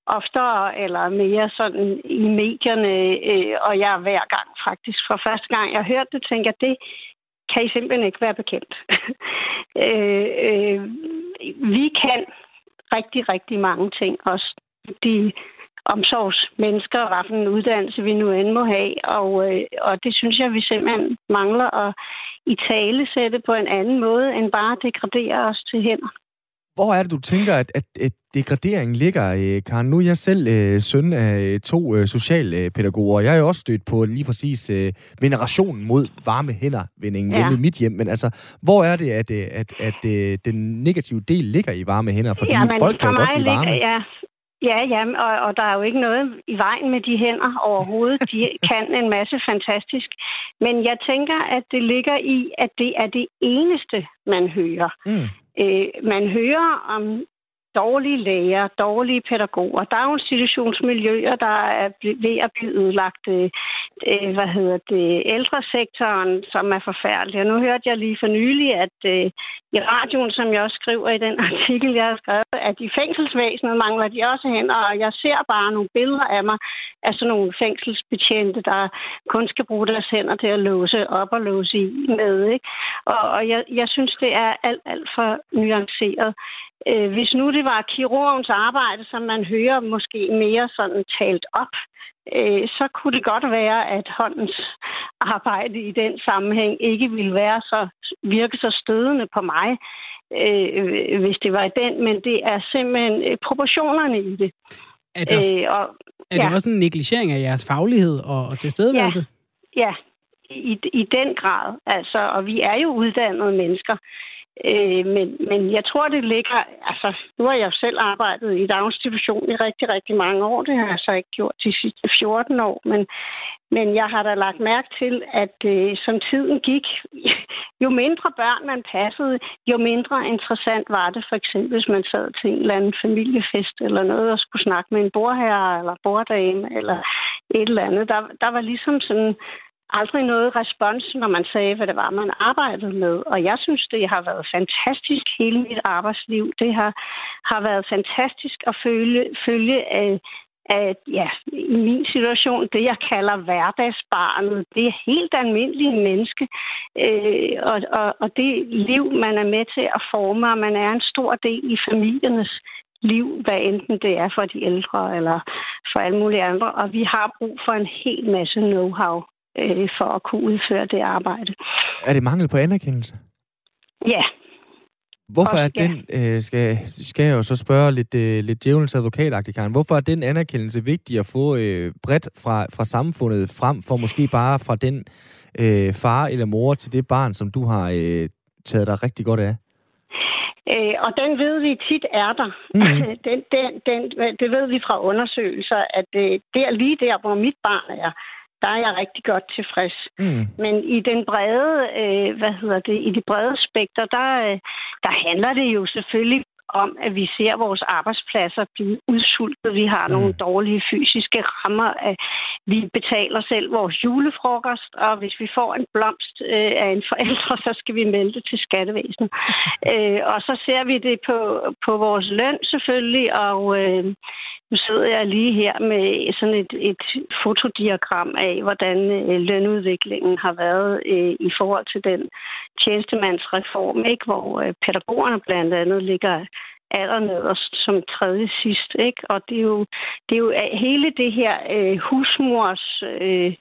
oftere eller mere sådan i medierne, øh, og jeg hver gang faktisk, for første gang jeg hørte det, tænker jeg, det kan I simpelthen ikke være bekendt. <laughs> øh, øh, vi kan rigtig, rigtig mange ting. Også de omsorgsmennesker, hvad for en uddannelse vi nu end må have. Og, øh, og det synes jeg, vi simpelthen mangler at i tale sætte på en anden måde, end bare degradere os til hænder. Hvor er det, du tænker, at, at, at degraderingen ligger, øh, Karen? Nu er jeg selv øh, søn af øh, to øh, socialpædagoger, og jeg er jo også stødt på lige præcis øh, venerationen mod varme hænder ved ja. hjemme i mit hjem. Men altså, hvor er det, at, øh, at, at, at den negative del ligger i varme hænder? Fordi ja, folk kan jo godt lide varme. Ligger, ja. Ja, ja, og, og der er jo ikke noget i vejen med de hænder overhovedet. De <laughs> kan en masse fantastisk. Men jeg tænker, at det ligger i, at det er det eneste, man hører. Mm. Øh, man hører om dårlige læger, dårlige pædagoger, daginstitutionsmiljøer, der er ved at blive ødelagt, øh, øh, hvad hedder det, ældresektoren, som er forfærdelig. Og nu hørte jeg lige for nylig, at øh, i radioen, som jeg også skriver i den <laughs> artikel, jeg har skrevet, at i fængselsvæsenet mangler de også hænder, og jeg ser bare nogle billeder af mig af sådan nogle fængselsbetjente, der kun skal bruge deres hænder til at låse op og låse i med. Ikke? Og, og jeg, jeg synes, det er alt, alt for nuanceret. Øh, hvis nu det var kirurgens arbejde, som man hører måske mere sådan talt op, øh, så kunne det godt være, at håndens arbejde i den sammenhæng ikke ville være så virke så stødende på mig, øh, hvis det var den, men det er simpelthen øh, proportionerne i det. Er det, også, øh, og, er det ja. også en negligering af jeres faglighed og, og tilstedeværelse? Ja, ja i, i den grad. Altså, og vi er jo uddannede mennesker. Øh, men, men jeg tror, det ligger... Altså, nu har jeg selv arbejdet i daginstitution i rigtig, rigtig mange år. Det har jeg så ikke gjort de sidste 14 år. Men, men jeg har da lagt mærke til, at øh, som tiden gik, <laughs> jo mindre børn man passede, jo mindre interessant var det. For eksempel, hvis man sad til en eller anden familiefest eller noget og skulle snakke med en borherre eller borddame eller et eller andet. Der, der var ligesom sådan aldrig noget respons, når man sagde, hvad det var, man arbejdede med. Og jeg synes, det har været fantastisk hele mit arbejdsliv. Det har, har været fantastisk at følge, følge af, at ja, i min situation, det jeg kalder hverdagsbarnet, det er helt almindelige menneske. Øh, og, og, og det liv, man er med til at forme, og man er en stor del i familiernes liv, hvad enten det er for de ældre eller for alle mulige andre. Og vi har brug for en hel masse know-how øh, for at kunne udføre det arbejde. Er det mangel på anerkendelse? Ja. Hvorfor er den, øh, skal, skal jeg jo så spørge lidt, øh, lidt djævelens advokatagtigt, Karen, hvorfor er den anerkendelse vigtig at få øh, bredt fra, fra samfundet frem for måske bare fra den øh, far eller mor til det barn, som du har øh, taget dig rigtig godt af? Øh, og den ved vi tit er der. Mm. <laughs> den, den, den, det ved vi fra undersøgelser, at øh, det er lige der, hvor mit barn er, der er jeg rigtig godt tilfreds. Mm. Men i den brede, øh, hvad hedder det, i de brede spekter, der, øh, der handler det jo selvfølgelig om, at vi ser vores arbejdspladser blive udsultet. Vi har mm. nogle dårlige fysiske rammer. Vi betaler selv vores julefrokost, og hvis vi får en blomst øh, af en forælder, så skal vi melde det til skattevæsenet. <laughs> øh, og så ser vi det på, på vores løn selvfølgelig, og øh, nu sidder jeg lige her med sådan et, et fotodiagram af, hvordan øh, lønudviklingen har været øh, i forhold til den tjenestemandsreform, ikke? hvor øh, pædagogerne blandt andet ligger allernederst som tredje sidst. Ikke? Og det er, jo, det er jo hele det her øh, husmors... Øh,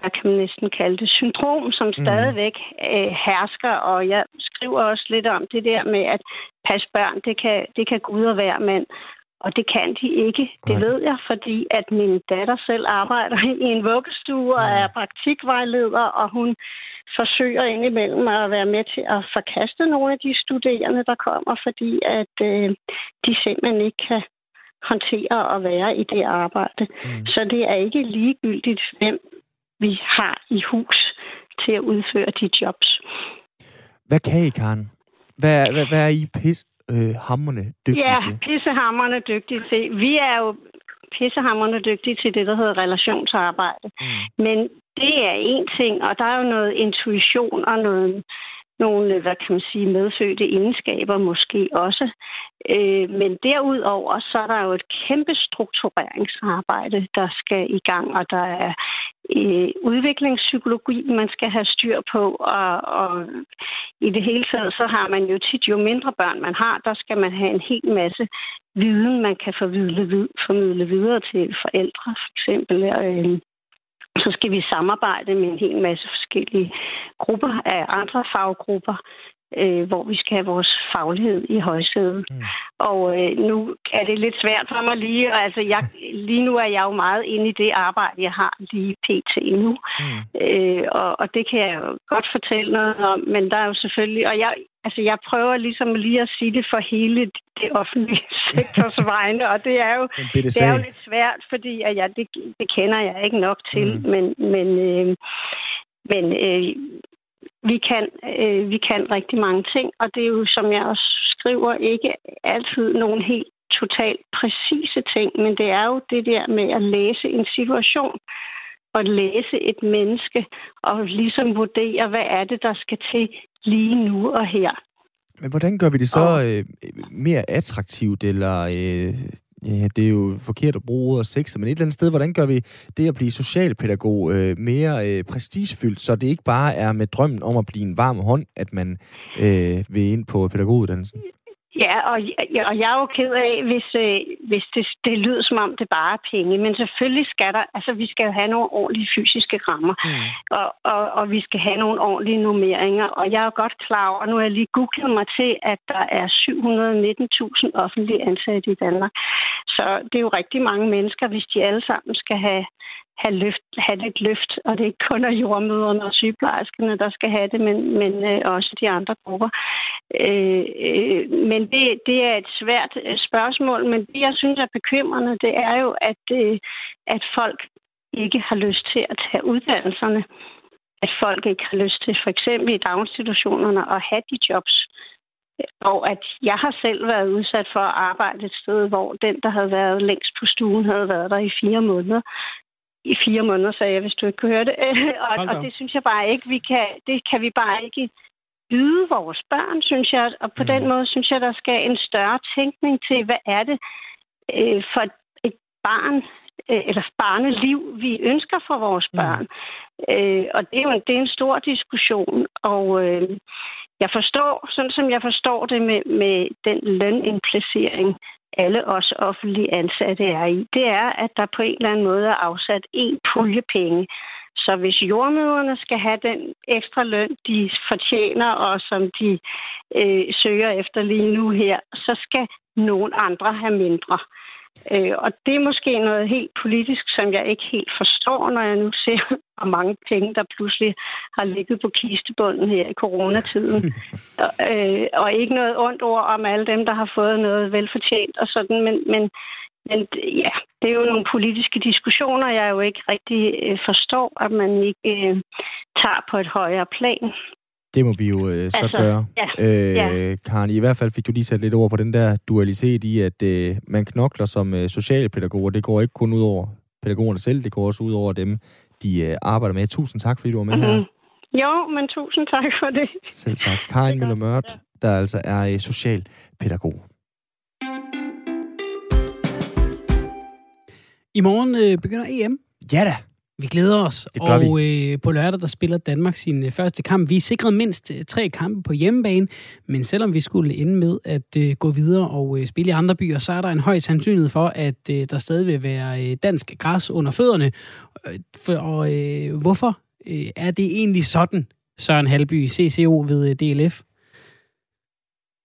hvad kan man næsten kalde det, syndrom, som mm. stadigvæk øh, hersker. Og jeg skriver også lidt om det der med, at passe børn, det kan, det kan Gud og hver mand. Og det kan de ikke. Det ved jeg, fordi at min datter selv arbejder <laughs> i en vuggestue og er praktikvejleder, og hun forsøger indimellem at være med til at forkaste nogle af de studerende, der kommer, fordi at øh, de simpelthen ikke kan håndtere at være i det arbejde. Mm. Så det er ikke ligegyldigt, hvem vi har i hus til at udføre de jobs. Hvad kan I, Karen? Hvad, hvad, hvad er I pis, øh, hammerne dygtige ja, til? Ja, pissehammerne dygtige til. Vi er jo pissehammerne dygtige til det, der hedder relationsarbejde. Mm. Men det er en ting, og der er jo noget intuition og noget, nogle, øh, hvad kan man sige, medfødte egenskaber måske også. Øh, men derudover, så er der jo et kæmpe struktureringsarbejde, der skal i gang, og der er øh, udviklingspsykologi, man skal have styr på, og, og i det hele taget, så har man jo tit, jo mindre børn man har, der skal man have en hel masse viden, man kan formidle, formidle videre til forældre, for eksempel. Øh, så skal vi samarbejde med en hel masse forskellige grupper af andre faggrupper, øh, hvor vi skal have vores faglighed i højsædet. Mm. Og øh, nu er det lidt svært for mig lige, og altså jeg, lige nu er jeg jo meget inde i det arbejde, jeg har lige pt. nu. Mm. Øh, og, og det kan jeg jo godt fortælle noget om, men der er jo selvfølgelig, og jeg, altså jeg prøver ligesom lige at sige det for hele det offentlige sektors <laughs> vegne, og det er jo, det er jo lidt svært, fordi at jeg, det, det kender jeg ikke nok til, mm. men, men, øh, men øh, vi kan, øh, vi kan rigtig mange ting, og det er jo, som jeg også skriver, ikke altid nogle helt totalt præcise ting, men det er jo det der med at læse en situation, og læse et menneske, og ligesom vurdere, hvad er det, der skal til lige nu og her. Men hvordan gør vi det så øh, mere attraktivt, eller øh, ja, det er jo forkert at bruge ordet sex, men et eller andet sted, hvordan gør vi det at blive socialpædagog øh, mere øh, prestigefyldt, så det ikke bare er med drømmen om at blive en varm hånd, at man øh, vil ind på pædagoguddannelsen? Ja, og, og jeg er jo ked af, hvis, øh, hvis det, det lyder som om, det bare er penge. Men selvfølgelig skal der, altså vi skal jo have nogle ordentlige fysiske rammer, mm. og, og, og vi skal have nogle ordentlige nummeringer. Og jeg er jo godt klar over, nu har jeg lige googlet mig til, at der er 719.000 offentlige ansatte i Danmark. Så det er jo rigtig mange mennesker, hvis de alle sammen skal have have, løft, have et løft, og det er ikke kun af jordmøderne og sygeplejerskerne, der skal have det, men, men øh, også de andre grupper. Øh, øh, men det, det er et svært øh, spørgsmål, men det, jeg synes er bekymrende, det er jo, at, øh, at folk ikke har lyst til at tage uddannelserne. At folk ikke har lyst til, for eksempel i daginstitutionerne, at have de jobs. Og at jeg har selv været udsat for at arbejde et sted, hvor den, der havde været længst på stuen, havde været der i fire måneder i fire måneder, sagde jeg, hvis du ikke kunne høre det. <laughs> og, og det synes jeg bare ikke, vi kan, det kan vi bare ikke byde vores børn, synes jeg. Og på mm. den måde synes jeg, der skal en større tænkning til, hvad er det øh, for et barn, øh, eller barneliv, vi ønsker for vores mm. børn. Mm. Øh, og det er jo en, det er en stor diskussion, og øh, jeg forstår, sådan som jeg forstår det med, med den lønindplacering, alle os offentlige ansatte er i, det er, at der på en eller anden måde er afsat en pulje penge. Så hvis jordmøderne skal have den ekstra løn, de fortjener og som de øh, søger efter lige nu her, så skal nogen andre have mindre. Øh, og det er måske noget helt politisk, som jeg ikke helt forstår, når jeg nu ser, <laughs> hvor mange penge, der pludselig har ligget på kistebunden her i coronatiden. <laughs> og, øh, og ikke noget ondt ord om alle dem, der har fået noget velfortjent og sådan, men, men men ja, det er jo nogle politiske diskussioner, jeg jo ikke rigtig øh, forstår, at man ikke øh, tager på et højere plan. Det må vi jo øh, så Altså, gøre. ja, øh, ja. Karen, i hvert fald fik du lige sat lidt ord på den der dualitet i, at øh, man knokler som øh, socialpædagoger. Det går ikke kun ud over pædagogerne selv, det går også ud over dem, de øh, arbejder med. Tusind tak, fordi du var med her. Mhm. Jo, men tusind tak for det. Selv tak. Karin Møller Mørt, der altså er øh, socialpædagog. I morgen øh, begynder EM. Ja da! Vi glæder os. Det gør og øh, på lørdag, der spiller Danmark sin øh, første kamp. Vi er sikret mindst øh, tre kampe på hjemmebane, men selvom vi skulle ende med at øh, gå videre og øh, spille i andre byer, så er der en høj sandsynlighed for, at øh, der stadig vil være øh, dansk græs under fødderne. Øh, for, og øh, hvorfor øh, er det egentlig sådan, Søren Halby, CCO ved øh, DLF?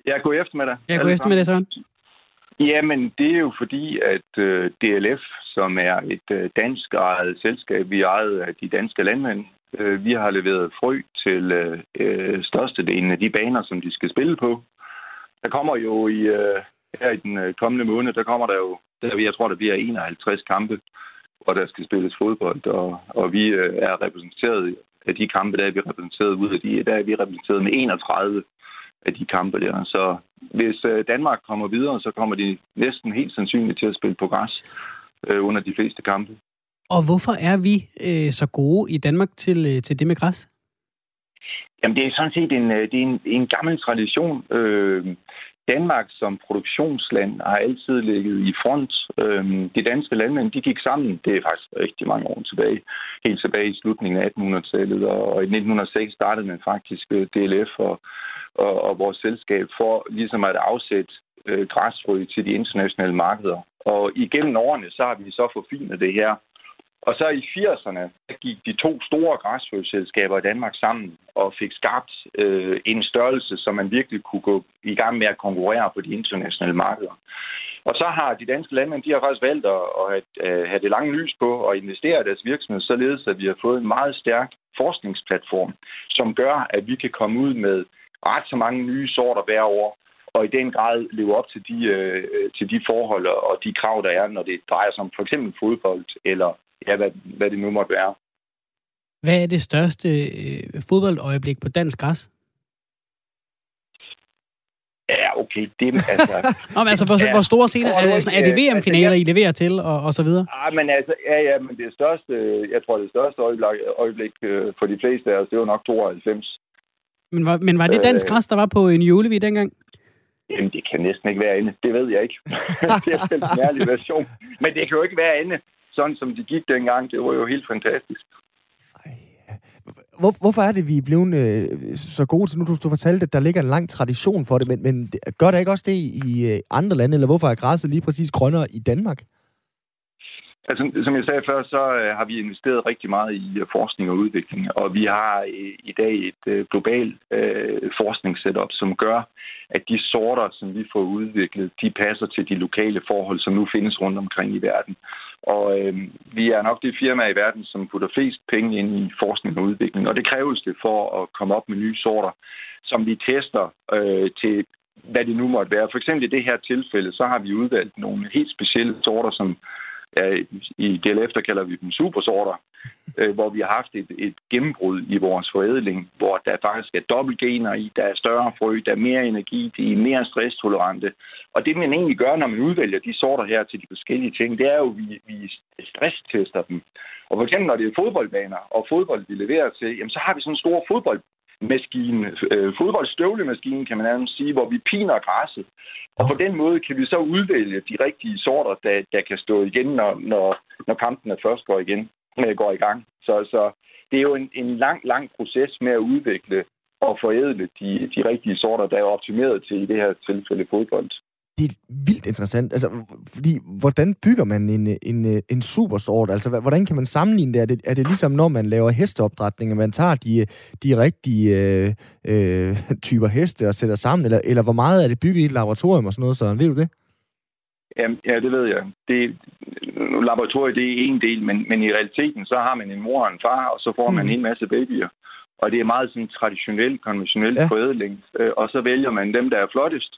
Ja, god eftermiddag. Jeg går alle efter med det, sammen. Søren. Jamen, det er jo fordi, at øh, DLF, som er et øh, dansk ejet selskab, vi er ejet af de danske landmænd, øh, vi har leveret frø til øh, øh, størstedelen af de baner, som de skal spille på. Der kommer jo i, øh, her i den øh, kommende måned, der kommer der jo, der, jeg tror, der bliver 51 kampe, hvor der skal spilles fodbold, og, og vi øh, er repræsenteret af de kampe, der er vi repræsenteret ud af de, der er vi repræsenteret med 31 af de kampe der. Så hvis øh, Danmark kommer videre, så kommer de næsten helt sandsynligt til at spille på græs øh, under de fleste kampe. Og hvorfor er vi øh, så gode i Danmark til, øh, til det med græs? Jamen, det er sådan set en, øh, det er en, en gammel tradition. Øh, Danmark som produktionsland har altid ligget i front. Øh, de danske landmænd, de gik sammen, det er faktisk rigtig mange år tilbage, helt tilbage i slutningen af 1800-tallet, og i 1906 startede man faktisk DLF og, og, og vores selskab for ligesom at afsætte øh, græsfrø til de internationale markeder. Og igennem årene, så har vi så forfinet det her. Og så i 80'erne, der gik de to store græsfrøselskaber i Danmark sammen og fik skabt øh, en størrelse, så man virkelig kunne gå i gang med at konkurrere på de internationale markeder. Og så har de danske landmænd, de har faktisk valgt at, at at øh, have det lange lys på og investere i deres virksomhed, således at vi har fået en meget stærk forskningsplatform, som gør, at vi kan komme ud med ret så mange nye sorter hver år, og i den grad leve op til de, øh, til de forhold og de krav, der er, når det drejer sig om for eksempel fodbold, eller ja, hvad, hvad det nu måtte være. Hvad er det største øh, fodboldøjeblik på dansk græs? Ja, okay, det er altså... <laughs> Om, altså, hvor, Ja. hvor store scener er, sådan, er det øh, VM-finaler, altså, I leverer til, og, og så videre? Ah, men altså, ja, ja, men det største, jeg tror, det største øjeblik, øjeblik øh, for de fleste af os, det var nok 92. Men var, men var det dansk Øh. græs, der var på en Julevi dengang? Jamen, det kan næsten ikke være andet. Det ved jeg ikke. <laughs> det er en ærlig version. Men det kan jo ikke være andet. Sådan som de gik dengang, det var jo helt fantastisk. Hvor, hvorfor er det, vi er blevet øh, så gode til nu? Du, du fortalte, at der ligger en lang tradition for det, men, men det- gør der ikke også det i øh, andre lande, eller hvorfor er græsset lige præcis grønnere i Danmark? Altså, som jeg sagde før, så øh, har vi investeret rigtig meget i øh, forskning og udvikling, og vi har øh, i dag et globalt øh, forskningssetup, som gør, at de sorter, som vi får udviklet, de passer til de lokale forhold, som nu findes rundt omkring i verden. Og øh, vi er nok det firma i verden, som putter flest penge ind i forskning og udvikling, og det kræves det for at komme op med nye sorter, som vi tester øh, til hvad det nu måtte være. For eksempel i det her tilfælde, så har vi udvalgt nogle helt specielle sorter, som ja, i DLF, der kalder vi dem supersorter, øh, hvor vi har haft et, et gennembrud i vores forædling, hvor der faktisk er dobbeltgener i, der er større frø, der er mere energi, de er mere stresstolerante. Og det, man egentlig gør, når man udvælger de sorter her til de forskellige ting, det er jo, at vi, vi stresstester dem. Og for eksempel, når det er fodboldbaner og fodbold, vi leverer til, jamen, så har vi sådan store fodbold maskine, øh, fodboldstøvlemaskine, kan man nærmest sige, hvor vi piner græsset. Og på den måde kan vi så udvælge de rigtige sorter, der, der kan stå igen, når, når, når kampene først går, igen, øh, går i gang. Så, så det er jo en, en lang, lang proces med at udvikle og forædle de, de rigtige sorter, der er optimeret til i det her tilfælde fodbold. Det er vildt interessant. Altså, fordi, hvordan bygger man en, en, en supersort? Altså, hvordan kan man sammenligne det? Er, det? er det ligesom, når man laver hesteopdrætning, at man tager de, de rigtige øh, øh, typer heste og sætter sammen? Eller, eller hvor meget er det bygget i et laboratorium og sådan noget? Så ved du det? Jamen, ja, det ved jeg. Det, laboratoriet det er en del, men, men i realiteten så har man en mor og en far, og så får man Mhm. en masse babyer. Og det er meget sådan traditionel, konventionel Ja. ja. forædling. Øh, Og så vælger man dem, der er flottest,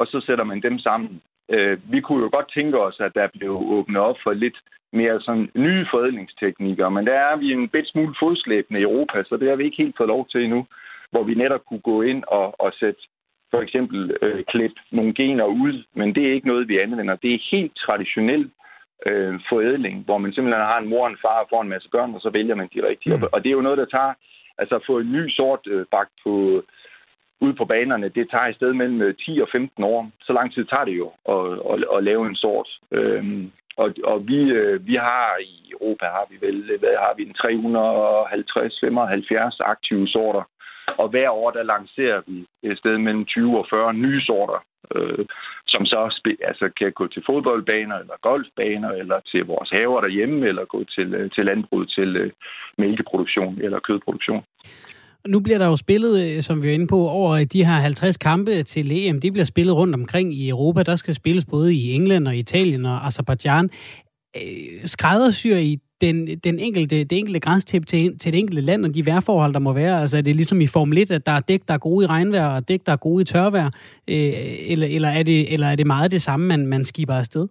og så sætter man dem sammen Øh, vi kunne jo godt tænke os, at der blev åbnet op for lidt mere sådan nye forædlingsteknikker, men der er vi en bit smule fodslæbende i Europa, så det har vi ikke helt fået lov til endnu, hvor vi netop kunne gå ind og, og sætte for eksempel øh, klip nogle gener ud, men det er ikke noget, vi anvender. Det er helt traditionel øh, forædling, hvor man simpelthen har en mor og en far og får en masse børn, og så vælger man de rigtige. Mm. Og det er jo noget, der tager, altså at få en ny sort øh, bagt på, ude på banerne, det tager i stedet mellem øh, 10 og 15 år. Så lang tid tager det jo at, at, at lave en sort. Øhm, og, og vi, øh, vi har i Europa, har vi vel, hvad har vi, en 350-75 aktive sorter. Og hver år, der lancerer vi et sted mellem 20 og 40 nye sorter, øh, som så altså, kan gå til fodboldbaner, eller golfbaner, eller til vores haver derhjemme, eller gå til, øh, til landbrug, til øh, mælkeproduktion eller kødproduktion. Nu bliver der jo spillet, øh, som vi er inde på, over de her 50 kampe til EM. De bliver spillet rundt omkring i Europa. Der skal spilles både i England og Italien og Azerbaijan. Øh, skræddersyr i den, den enkelte, det enkelte græstip til, til det enkelte land og de vejrforhold, der må være? Altså er det ligesom i Formel 1, at der er dæk, der er gode i regnvejr, og dæk, der er gode i tørvejr? Øh, eller, eller, er det, eller er det meget det samme, man, man skiber afsted?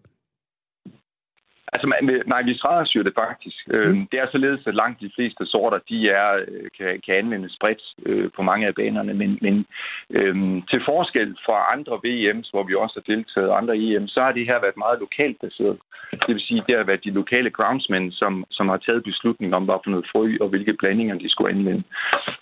Altså, nej, vi skræddersyr det faktisk. Øh, mm. Det er således, at langt de fleste sorter, de er, øh, kan, kan anvendes bredt øh, på mange af banerne, men, men øhm, til forskel fra andre VM's, hvor vi også har deltaget, andre EM, så har det her været meget lokalt baseret. Det vil sige, det har været de lokale groundsmen, som, som har taget beslutning om, hvad for noget frø og hvilke blandinger de skulle anvende.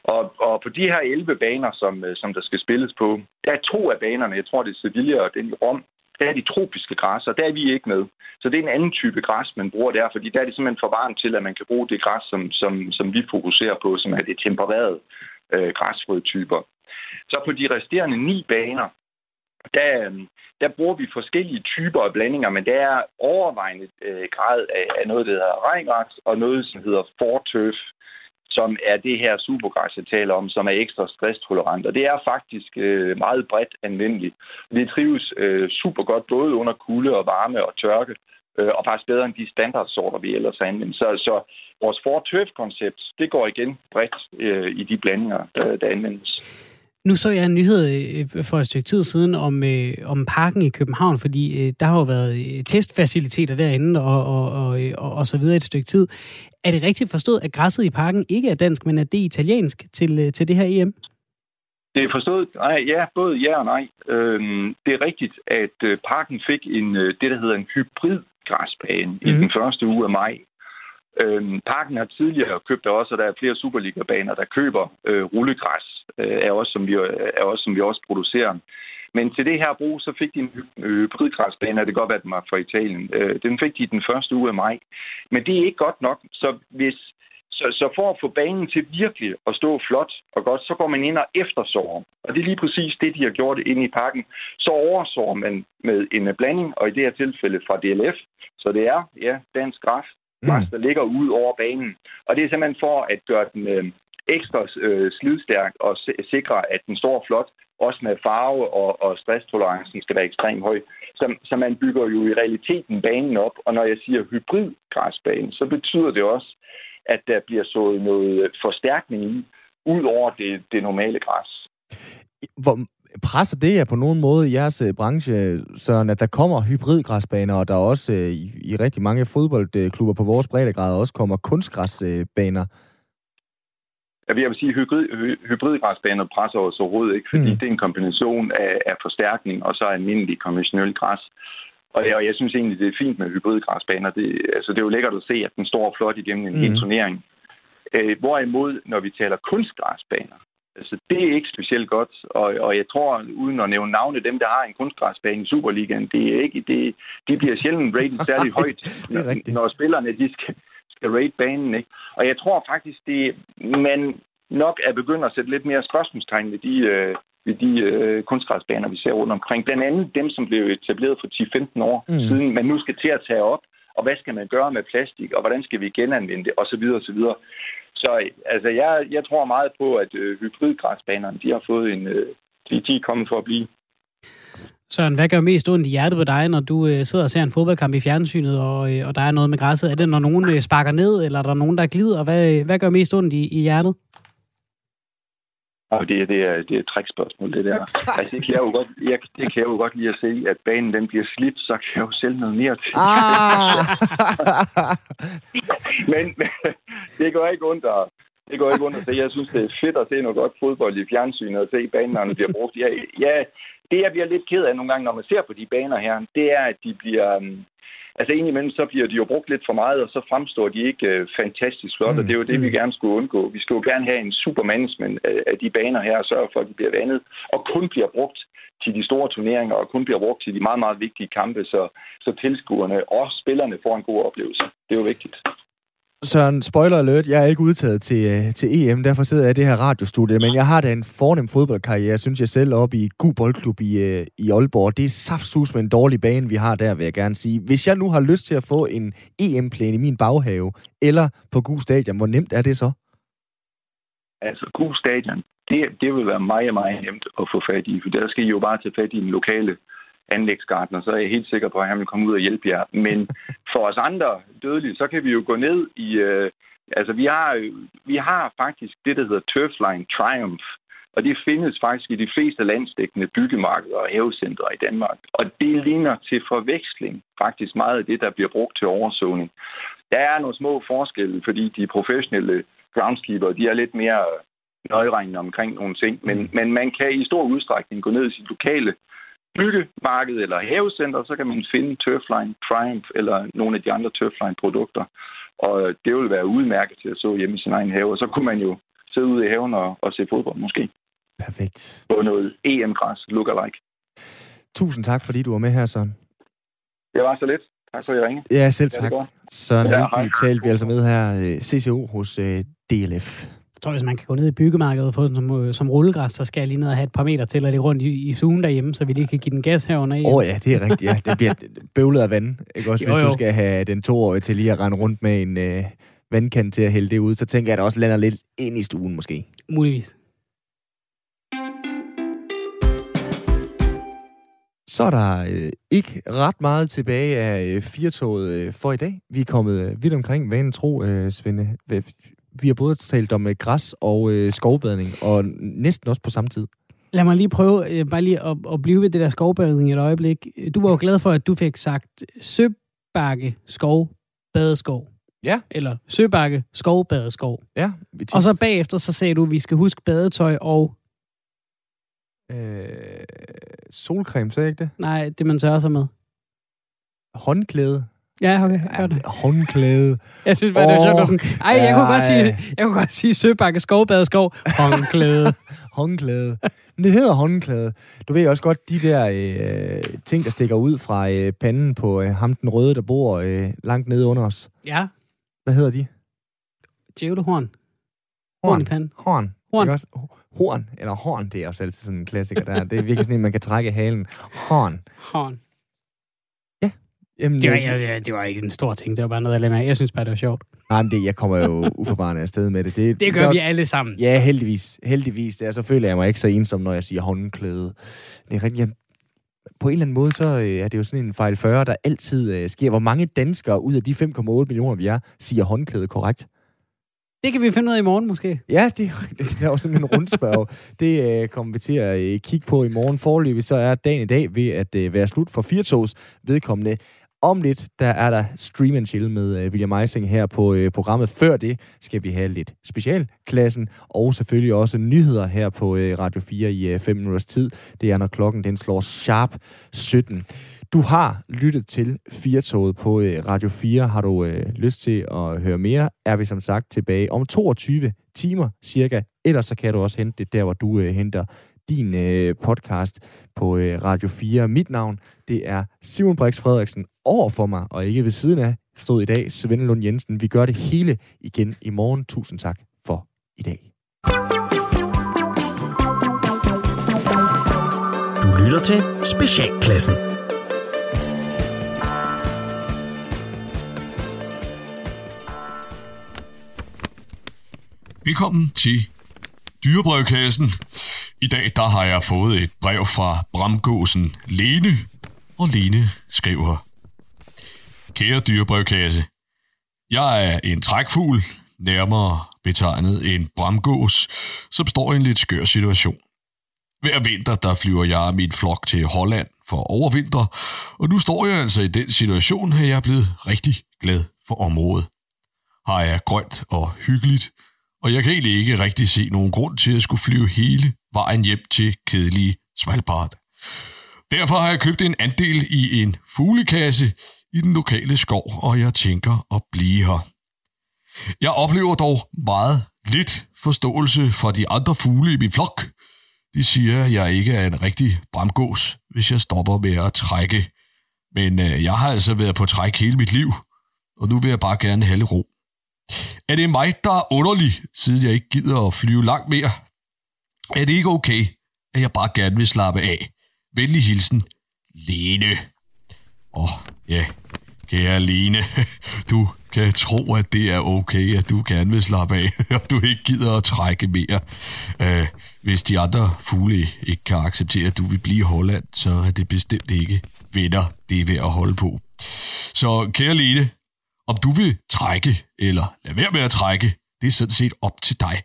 Og, og på de her 11 baner, som, som der skal spilles på, der er to af banerne, jeg tror det er Sevilla og den i Rom, der er de tropiske græs, og der er vi ikke med. Så det er en anden type græs, man bruger der, fordi der er det simpelthen for varmt til, at man kan bruge det græs, som, som, som vi fokuserer på, som er det tempererede øh, græsfrøtyper. Så på de resterende ni baner, der, øh, der bruger vi forskellige typer af blandinger, men der er overvejende øh, grad af, af noget, der hedder regngræs, og noget, som hedder fortøf, som er det her supergræs, jeg taler om, som er ekstra stresstolerant. Og det er faktisk øh, meget bredt anvendeligt. Det trives øh, super godt både under kulde og varme og tørke, øh, og faktisk bedre end de standardsorter, vi ellers anvender. Så, så vores fortøf-koncept, det går igen bredt øh, i de blandinger, der, der anvendes. Nu så jeg en nyhed øh, for et stykke tid siden om, øh, om parken i København, fordi øh, der har jo været øh, testfaciliteter derinde og, og, og, og, og så videre et stykke tid. Er det rigtigt forstået, at græsset i parken ikke er dansk, men at det er italiensk til, øh, til det her EM? Det er forstået. Nej, ja, både ja og nej. Øhm, det er rigtigt, at øh, parken fik en, øh, det, der hedder en hybrid græsbane mm. i mhm. den første uge af maj. Øhm, parken har tidligere købt der også, og der er flere Superliga-baner, der køber øh, rullegræs, øh, er, også, som vi, er også, som vi også producerer. Men til det her brug, så fik de en hybridgræsbane, og det kan godt være, at den var fra Italien. Øh, den fik de den første uge af maj. Men det er ikke godt nok, så hvis så, så for at få banen til virkelig at stå flot og godt, så går man ind og eftersår. Og det er lige præcis det, de har gjort inde i parken. Så oversår man med en blanding, og i det her tilfælde fra DLF. Så det er, ja, dansk græs, græs mm. der ligger ud over banen. Og det er simpelthen for at gøre den øh, ekstra øh, slidstærk og sikre, at den står flot, også med farve og, og stresstolerancen skal være ekstremt høj. Så, så man bygger jo i realiteten banen op, og når jeg siger hybridgræsbane, så betyder det også, at der bliver sået noget forstærkning i, ud over det, det normale græs. Hvor presser det jer på nogen måde i jeres øh, branche, Søren, at der kommer hybridgræsbaner, og der også øh, i, i rigtig mange fodboldklubber på vores breddegrad også kommer kunstgræsbaner? Jeg vil sige, at hybrid, hybridgræsbaner presser os overhovedet ikke, fordi mm. det er en kombination af, af forstærkning og så almindelig konventionel græs. Og jeg, og jeg synes egentlig, det er fint med hybridgræsbaner. Det, altså, det er jo lækkert at se, at den står flot igennem en mm. hel turnering. Øh, hvorimod, når vi taler kunstgræsbaner, altså, det er ikke specielt godt. Og, og jeg tror, uden at nævne navne, dem, der har en kunstgræsbane i Superligaen, det er ikke, det, de bliver sjældent rated særlig <laughs> højt, når spillerne de skal, skal rate banen. Ikke? Og jeg tror faktisk, det man nok er begyndt at sætte lidt mere spørgsmålstegn ved de, øh, ved de øh, kunstgræsbaner, vi ser rundt omkring. Blandt andet dem, som blev etableret for 10-15 år mm. siden, man nu skal til at tage op. Og hvad skal man gøre med plastik, og hvordan skal vi genanvende det, osv. osv. Så altså, jeg, jeg tror meget på, at øh, hybridgræsbanerne, de har fået en... Øh, de, de er kommet for at blive. Søren, hvad gør mest ondt i hjertet på dig, når du øh, sidder og ser en fodboldkamp i fjernsynet, og, øh, og der er noget med græsset? Er det, når nogen øh, sparker ned, eller er der nogen, der glider? Hvad, hvad gør mest ondt i, i hjertet? Og det, det, er, det er et trækspørgsmål, det der. <laughs> Altså, det kan jeg jo godt, jeg, det kan jeg jo godt lige at se, at banen den bliver slidt, så kan jeg jo selv noget mere til. Ah! <laughs> men, men <laughs> det går ikke ondt at, det går ikke ondt at se. Jeg synes, det er fedt at se noget godt fodbold i fjernsynet og se banen, når den bliver brugt. Ja, ja, det jeg bliver lidt ked af nogle gange, når man ser på de baner her, det er, at de bliver... Um, altså indimellem, så bliver de jo brugt lidt for meget, og så fremstår de ikke uh, fantastisk flot, mm. og det er jo det, vi mm. gerne skulle undgå. Vi skal jo gerne have en super management af, af de baner her, og sørge for, at de bliver vandet, og kun bliver brugt til de store turneringer, og kun bliver brugt til de meget, meget vigtige kampe, så, så tilskuerne og spillerne får en god oplevelse. Det er jo vigtigt. Søren, spoiler alert, jeg er ikke udtaget til, øh, til EM, derfor sidder jeg i det her radiostudie, men jeg har da en fornem fodboldkarriere, synes jeg selv, op i god boldklub i, øh, i Aalborg. Det er saftsus med en dårlig bane, vi har der, vil jeg gerne sige. Hvis jeg nu har lyst til at få en EM-plan i min baghave, eller på god stadion, hvor nemt er det så? Altså, god stadion, det, det vil være meget, meget nemt at få fat i, for der skal I jo bare tage fat i den lokale anlægsgartner, så er jeg helt sikker på, at han vil komme ud og hjælpe jer. Men <laughs> for os andre dødelige, så kan vi jo gå ned i... Øh, altså, vi har, vi har faktisk det, der hedder Turfline Triumph, og det findes faktisk i de fleste landsdækkende byggemarkeder og havecentre i Danmark. Og det ligner til forveksling faktisk meget af det, der bliver brugt til oversåning. Der er nogle små forskelle, fordi de professionelle groundskeeper, de er lidt mere nøjeregnende omkring nogle ting, men, mm. men man kan i stor udstrækning gå ned i sit lokale byggemarked eller havecenter, så kan man finde Turfline Triumph eller nogle af de andre Turfline-produkter. Og det vil være udmærket til at så hjemme i sin egen have. Og så kunne man jo sidde ude i haven og, og se fodbold måske. Perfekt. På noget EM-græs, look-alike. Tusind tak, fordi du var med her, Søren. Det var så lidt. Tak for, at I ringe. Ja, selv tak. Søren ja, Helby talte vi altså med her, øh, CCO hos øh, DLF. Jeg tror, hvis man kan gå ned i byggemarkedet og få den som, øh, som rullegræs, så skal jeg lige ned og have et par meter til at det rundt i, i sugen derhjemme, så vi lige kan give den gas herunder. Åh oh, ja, det er rigtigt. Ja. Det bliver bøvlet af vand. Ikke også, jo, hvis jo. du skal have den toårige til lige at rende rundt med en øh, vandkant til at hælde det ud, så tænker jeg, at det også lander lidt ind i stuen måske. Muligvis. Så er der øh, ikke ret meget tilbage af øh, firtoget øh, for i dag. Vi er kommet øh, vidt omkring vanen tro, øh, Svende vi har både talt om øh, græs og øh, skovbadning, og næsten også på samme tid. Lad mig lige prøve øh, bare lige at, at blive ved det der skovbadning et øjeblik. Du var jo glad for, at du fik sagt søbakke, skov, badeskov. Ja. Eller søbakke, skov, badeskov. Ja. Og så bagefter, så sagde du, at vi skal huske badetøj og... Øh, solcreme, sagde jeg ikke det? Nej, det man tørrer sig med. Håndklæde. Ja, okay. Jeg det. Håndklæde. Jeg synes bare, det var sjovt. Sådan, ej, jeg kunne, godt sige, jeg kunne godt sige Søbakke Skovbad Skov. Håndklæde. håndklæde. Men det hedder håndklæde. Du ved også godt, de der øh, ting, der stikker ud fra øh, panden på øh, ham den røde, der bor øh, langt nede under os. Ja. Hvad hedder de? Djævlehorn. Horn. Horn i panden. Horn. Horn. Også? Horn, eller horn, det er også altid sådan en klassiker der. Det er virkelig sådan en, man kan trække halen. Horn. Horn. Jamen, det, var, jeg, det var ikke en stor ting, det var bare noget, jeg lavede. Jeg synes bare, det var sjovt. Nej, men det, jeg kommer jo <laughs> uforvarende afsted med det. Det, det gør det, vi alle sammen. Ja, heldigvis. Heldigvis. Det er, så føler jeg mig ikke så ensom, når jeg siger håndklæde. Det er rigtigt. på en eller anden måde, så øh, er det jo sådan en fejl 40, der altid øh, sker. Hvor mange danskere ud af de 5,8 millioner, vi er, siger håndklæde korrekt? Det kan vi finde ud af i morgen, måske. Ja, det, det er også sådan en rundspørg. <laughs> det øh, kommer vi til at øh, kigge på i morgen. Forløbig så er dagen i dag ved at øh, være slut for Firtogs vedkommende. Om lidt, der er der Stream and Chill med øh, William Eising her på øh, programmet. Før det skal vi have lidt specialklassen, og selvfølgelig også nyheder her på øh, Radio 4 i øh, 5 uh, minutters tid. Det er, når klokken den slår sharp 17. Du har lyttet til Firtoget på øh, Radio 4. Har du øh, lyst til at høre mere, er vi som sagt tilbage om 22 timer cirka. Ellers så kan du også hente det der, hvor du øh, henter din øh, podcast på øh, Radio 4. Mit navn, det er Simon Brix Frederiksen. Over for mig, og ikke ved siden af, stod i dag Svend Lund Jensen. Vi gør det hele igen i morgen. Tusind tak for i dag. Du lytter til Specialklassen. Velkommen til Dyrebrevkassen. I dag der har jeg fået et brev fra Bramgåsen Lene, og Lene skriver, Kære dyrebrevkasse, jeg er en trækfugl, nærmere betegnet en bramgås, som står i en lidt skør situation. Hver vinter, der flyver jeg min flok til Holland for overvinter, og nu står jeg altså i den situation, at jeg er blevet rigtig glad for området. Har jeg grønt og hyggeligt, og jeg kan egentlig ikke rigtig se nogen grund til at skulle flyve hele vejen hjem til kedelige Svalbard. Derfor har jeg købt en andel i en fuglekasse i den lokale skov, og jeg tænker at blive her. Jeg oplever dog meget lidt forståelse fra de andre fugle i min flok. De siger, at jeg ikke er en rigtig bramgås, hvis jeg stopper med at trække. Men øh, jeg har altså været på træk hele mit liv, og nu vil jeg bare gerne have ro. Er det mig, der er underlig, siden jeg ikke gider at flyve langt mere? Er det ikke okay, at jeg bare gerne vil slappe af? Venlig hilsen, Lene. Åh, oh, ja, kære Lene, <laughs> du kan tro, at det er okay, at du gerne vil slappe af, <laughs> og du ikke gider at trække mere. Uh, hvis de andre fugle ikke kan acceptere, at du vil blive i Holland, så er det bestemt ikke venner, det er ved at holde på. Så kære Lene, om du vil trække, eller lade være med at trække, det er sådan set op til dig.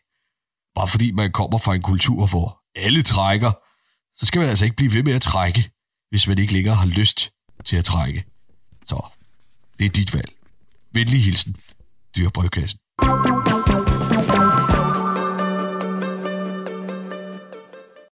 Bare fordi man kommer fra en kultur, hvor alle trækker, så skal man altså ikke blive ved med at trække, hvis man ikke længere har lyst til at trække. Så det er dit valg. Venlig hilsen, Dyrebrødkassen.